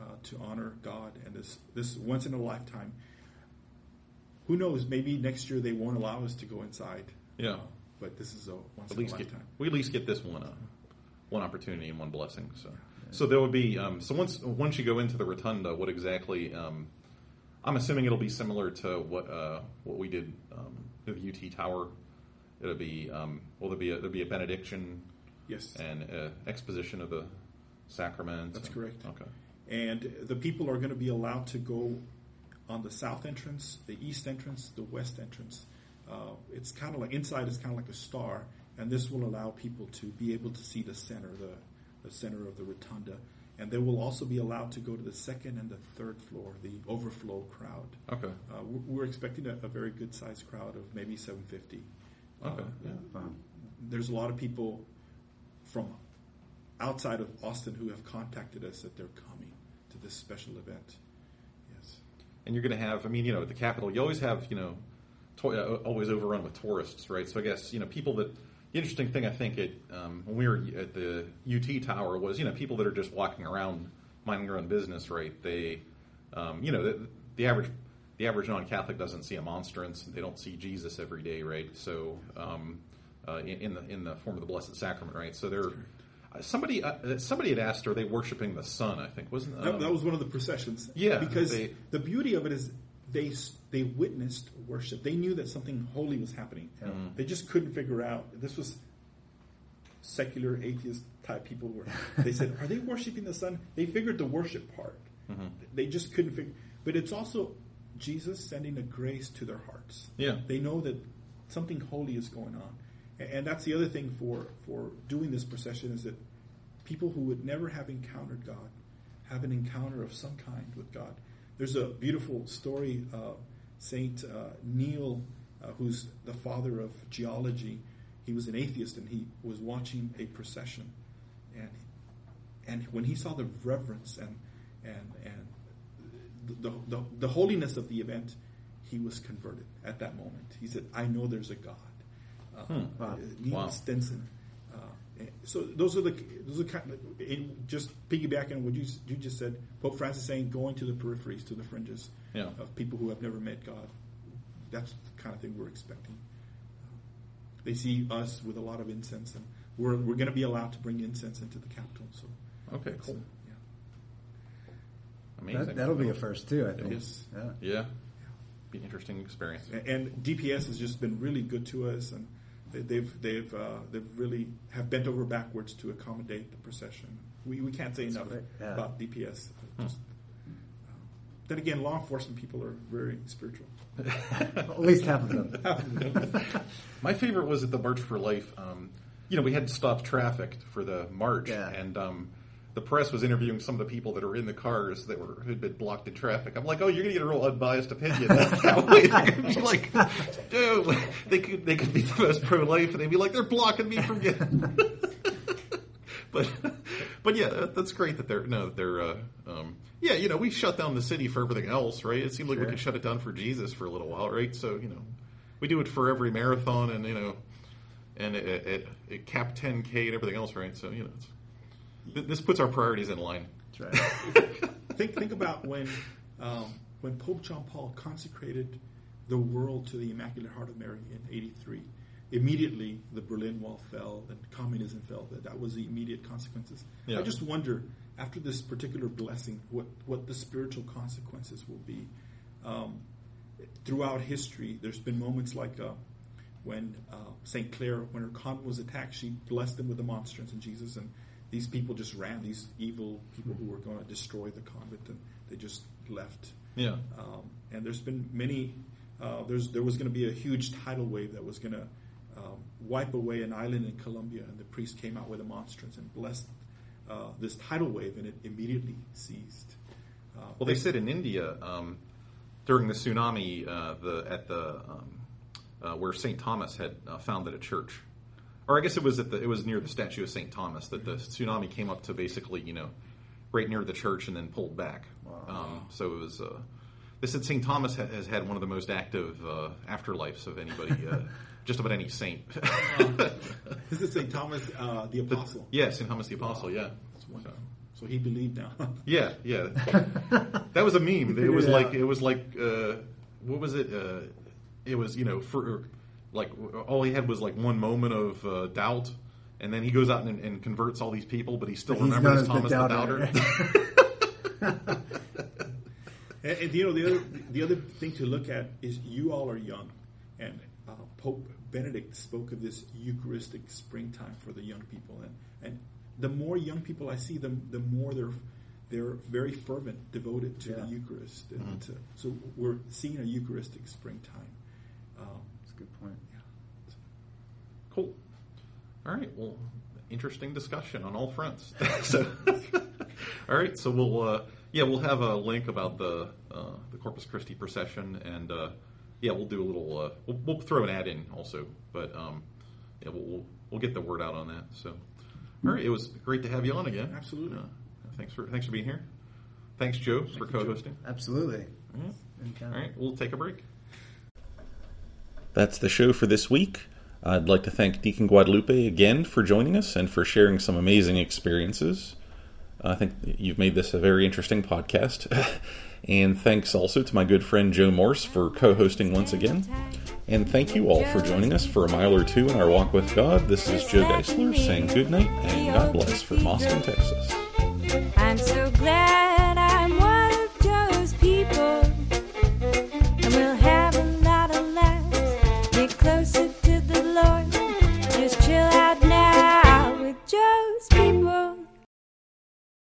[SPEAKER 5] uh, to honor God and this this once in a lifetime. Who knows? Maybe next year they won't allow us to go inside.
[SPEAKER 2] Yeah.
[SPEAKER 5] Uh, but this is a once
[SPEAKER 2] at
[SPEAKER 5] in a
[SPEAKER 2] least get
[SPEAKER 5] lifetime.
[SPEAKER 2] we at least get this one uh, one opportunity and one blessing. So so there would be um, so once once you go into the rotunda, what exactly? Um, I'm assuming it'll be similar to what uh, what we did um, at the UT Tower. It'll be um, well, there'll be a, there'll be a benediction
[SPEAKER 5] Yes.
[SPEAKER 2] and uh, exposition of the sacrament.
[SPEAKER 5] That's
[SPEAKER 2] and-
[SPEAKER 5] correct.
[SPEAKER 2] Okay.
[SPEAKER 5] And the people are going to be allowed to go on the south entrance, the east entrance, the west entrance. Uh, it's kind of like inside is kind of like a star, and this will allow people to be able to see the center, the, the center of the rotunda. And they will also be allowed to go to the second and the third floor, the overflow crowd.
[SPEAKER 2] Okay.
[SPEAKER 5] Uh, we're, we're expecting a, a very good sized crowd of maybe 750.
[SPEAKER 2] Okay.
[SPEAKER 5] Uh,
[SPEAKER 2] Yeah.
[SPEAKER 6] Wow.
[SPEAKER 5] there's a lot of people from outside of Austin who have contacted us that they're coming to this special event. Yes.
[SPEAKER 2] and you're going to have i mean you know at the capital you always have you know to- uh, always overrun with tourists right so i guess you know people that the interesting thing i think it um, when we were at the ut tower was you know people that are just walking around minding their own business right they um, you know the, the average the average non-catholic doesn't see a monstrance they don't see jesus every day right so um, uh, in, in the in the form of the blessed sacrament right so they're uh, Somebody, uh, somebody had asked, "Are they worshiping the sun?" I think wasn't
[SPEAKER 5] That,
[SPEAKER 2] um,
[SPEAKER 5] that was one of the processions.
[SPEAKER 2] Yeah,
[SPEAKER 5] Because
[SPEAKER 2] they-
[SPEAKER 5] the beauty of it is they they witnessed worship. They knew that something holy was happening.
[SPEAKER 2] Mm-hmm.
[SPEAKER 5] They just couldn't figure out. This was secular atheist type people were. They said, "Are they worshiping the sun?" They figured the worship part. They just couldn't figure. But it's also Jesus sending a grace to their hearts.
[SPEAKER 2] Yeah.
[SPEAKER 5] they know that something holy is going on, and that's the other thing for for doing this procession is that people who would never have encountered God have an encounter of some kind with God. There's a beautiful story. Uh, Saint uh, Neil, uh, who's the father of geology, he was an atheist and he was watching a procession, and and when he saw the reverence and and and the, the, the holiness of the event, he was converted at that moment. He said, "I know there's a God." Uh,
[SPEAKER 6] Wow.
[SPEAKER 5] uh, Neil
[SPEAKER 2] Wow.
[SPEAKER 5] Stensen. And so those are the those are kind of in, just piggybacking on what you you just said. Pope Francis saying going to the peripheries, to the fringes
[SPEAKER 2] Yeah.
[SPEAKER 5] of people who have never met God. That's the kind of thing we're expecting. They see us with a lot of incense, and we're we're going to be allowed to bring incense into the capitol. So
[SPEAKER 2] Okay, cool.
[SPEAKER 5] uh, yeah.
[SPEAKER 2] Amazing.
[SPEAKER 6] That, that'll be a first too, I think.
[SPEAKER 5] is.
[SPEAKER 6] Yeah.
[SPEAKER 2] Yeah. Be an interesting experience.
[SPEAKER 5] A- And DPS has just been really good to us, and they- they've they've uh, they've really have bent over backwards to accommodate the procession. We, we can't say enough
[SPEAKER 6] great, yeah.
[SPEAKER 5] about DPS. Just, uh, then again, law enforcement people are very spiritual. [LAUGHS]
[SPEAKER 6] At least half of them. [LAUGHS] [LAUGHS]
[SPEAKER 2] My favorite was at the March for Life. Um, you know, we had to stop traffic for the march,
[SPEAKER 6] Yeah.
[SPEAKER 2] and um, the press was interviewing some of the people that were in the cars that were had been blocked in traffic. I'm like, oh, you're gonna get a real unbiased opinion. that way. [LAUGHS] They're gonna be like, dude, they could they could be the most pro life, and they'd be like, they're blocking me from getting. [LAUGHS] but but yeah, that- that's great that they're no that they're uh, um, yeah you know we shut down the city for everything else right it seemed like we could shut it down for Jesus for a little while right so you know we do it for every marathon and you know and it, it, it capped 10k and everything else right so you know it's, th- this puts our priorities in line
[SPEAKER 6] That's right. [LAUGHS]
[SPEAKER 5] think think about when um, when Pope John Paul consecrated the world to the Immaculate Heart of Mary in '83. Immediately, the Berlin Wall fell and communism fell. That that was the immediate consequences.
[SPEAKER 2] Yeah.
[SPEAKER 5] I just wonder after this particular blessing, what what the spiritual consequences will be. Um, throughout history, there's been moments like uh, when uh, Saint Clare, when her convent was attacked, she blessed them with the monstrance and Jesus, and these people just ran. These evil people who were going to destroy the convent, and they just left.
[SPEAKER 2] yeah
[SPEAKER 5] Um, and there's been many. Uh, there's there was going to be a huge tidal wave that was going to um, wipe away an island in Colombia, and the priest came out with a monstrance and blessed uh, this tidal wave, and it immediately ceased. Uh,
[SPEAKER 2] well they said in India um, during the tsunami uh, the at the um, uh, where St Thomas had uh, founded a church or I guess it was at the it was near the statue of St Thomas that the tsunami came up to basically you know right near the church and then pulled back. Um, so it was. Uh, they said St Thomas ha- has had one of the most active uh, afterlives of anybody, uh, [LAUGHS] just about any saint. [LAUGHS]
[SPEAKER 5] This is Saint Thomas uh, the Apostle.
[SPEAKER 2] yeah, St Thomas the Apostle. Yeah,
[SPEAKER 5] That's wonderful. So he believed now. [LAUGHS]
[SPEAKER 2] yeah, yeah. that was a meme. It was
[SPEAKER 6] it
[SPEAKER 2] like it was like uh, what was it? Uh, it was you know for like all he had was like one moment of uh, doubt. And then he goes out and, and converts all these people, but he still
[SPEAKER 6] But
[SPEAKER 2] remembers
[SPEAKER 6] known as the
[SPEAKER 2] Thomas the
[SPEAKER 6] doubter.
[SPEAKER 2] Doubter. [LAUGHS]
[SPEAKER 5] And, and, you know the other the other thing to look at is you all are young, and uh, Pope Benedict spoke of this Eucharistic springtime for the young people, and and the more young people I see, the the more they're they're very fervent, devoted to
[SPEAKER 6] Yeah.
[SPEAKER 5] the Eucharist, and to, so we're seeing a Eucharistic springtime.
[SPEAKER 6] A good point. Yeah.
[SPEAKER 2] Cool. All right. Well, interesting discussion on all fronts. [LAUGHS] so, [LAUGHS] all right. So we'll uh, yeah we'll have a link about the uh, the Corpus Christi procession and uh, yeah we'll do a little uh, we'll, we'll throw an ad in also, but um, yeah we'll, we'll we'll get the word out on that. So all right, it was great to have you on again.
[SPEAKER 5] Absolutely.
[SPEAKER 2] Uh, thanks for thanks for being here. Thanks, Joe, for co-hosting.
[SPEAKER 6] Absolutely.
[SPEAKER 2] Yeah.
[SPEAKER 6] Anytime.
[SPEAKER 2] All right, we'll take a break.
[SPEAKER 7] That's the show for this week. I'd like to thank Deacon Guadalupe again for joining us and for sharing some amazing experiences. I think you've made this a very interesting podcast. [LAUGHS] and thanks also to my good friend Joe Morse for co hosting once again. And thank you all for joining us for a mile or two in our walk with God. This is Joe Geisler saying good night and God bless from Austin, Texas.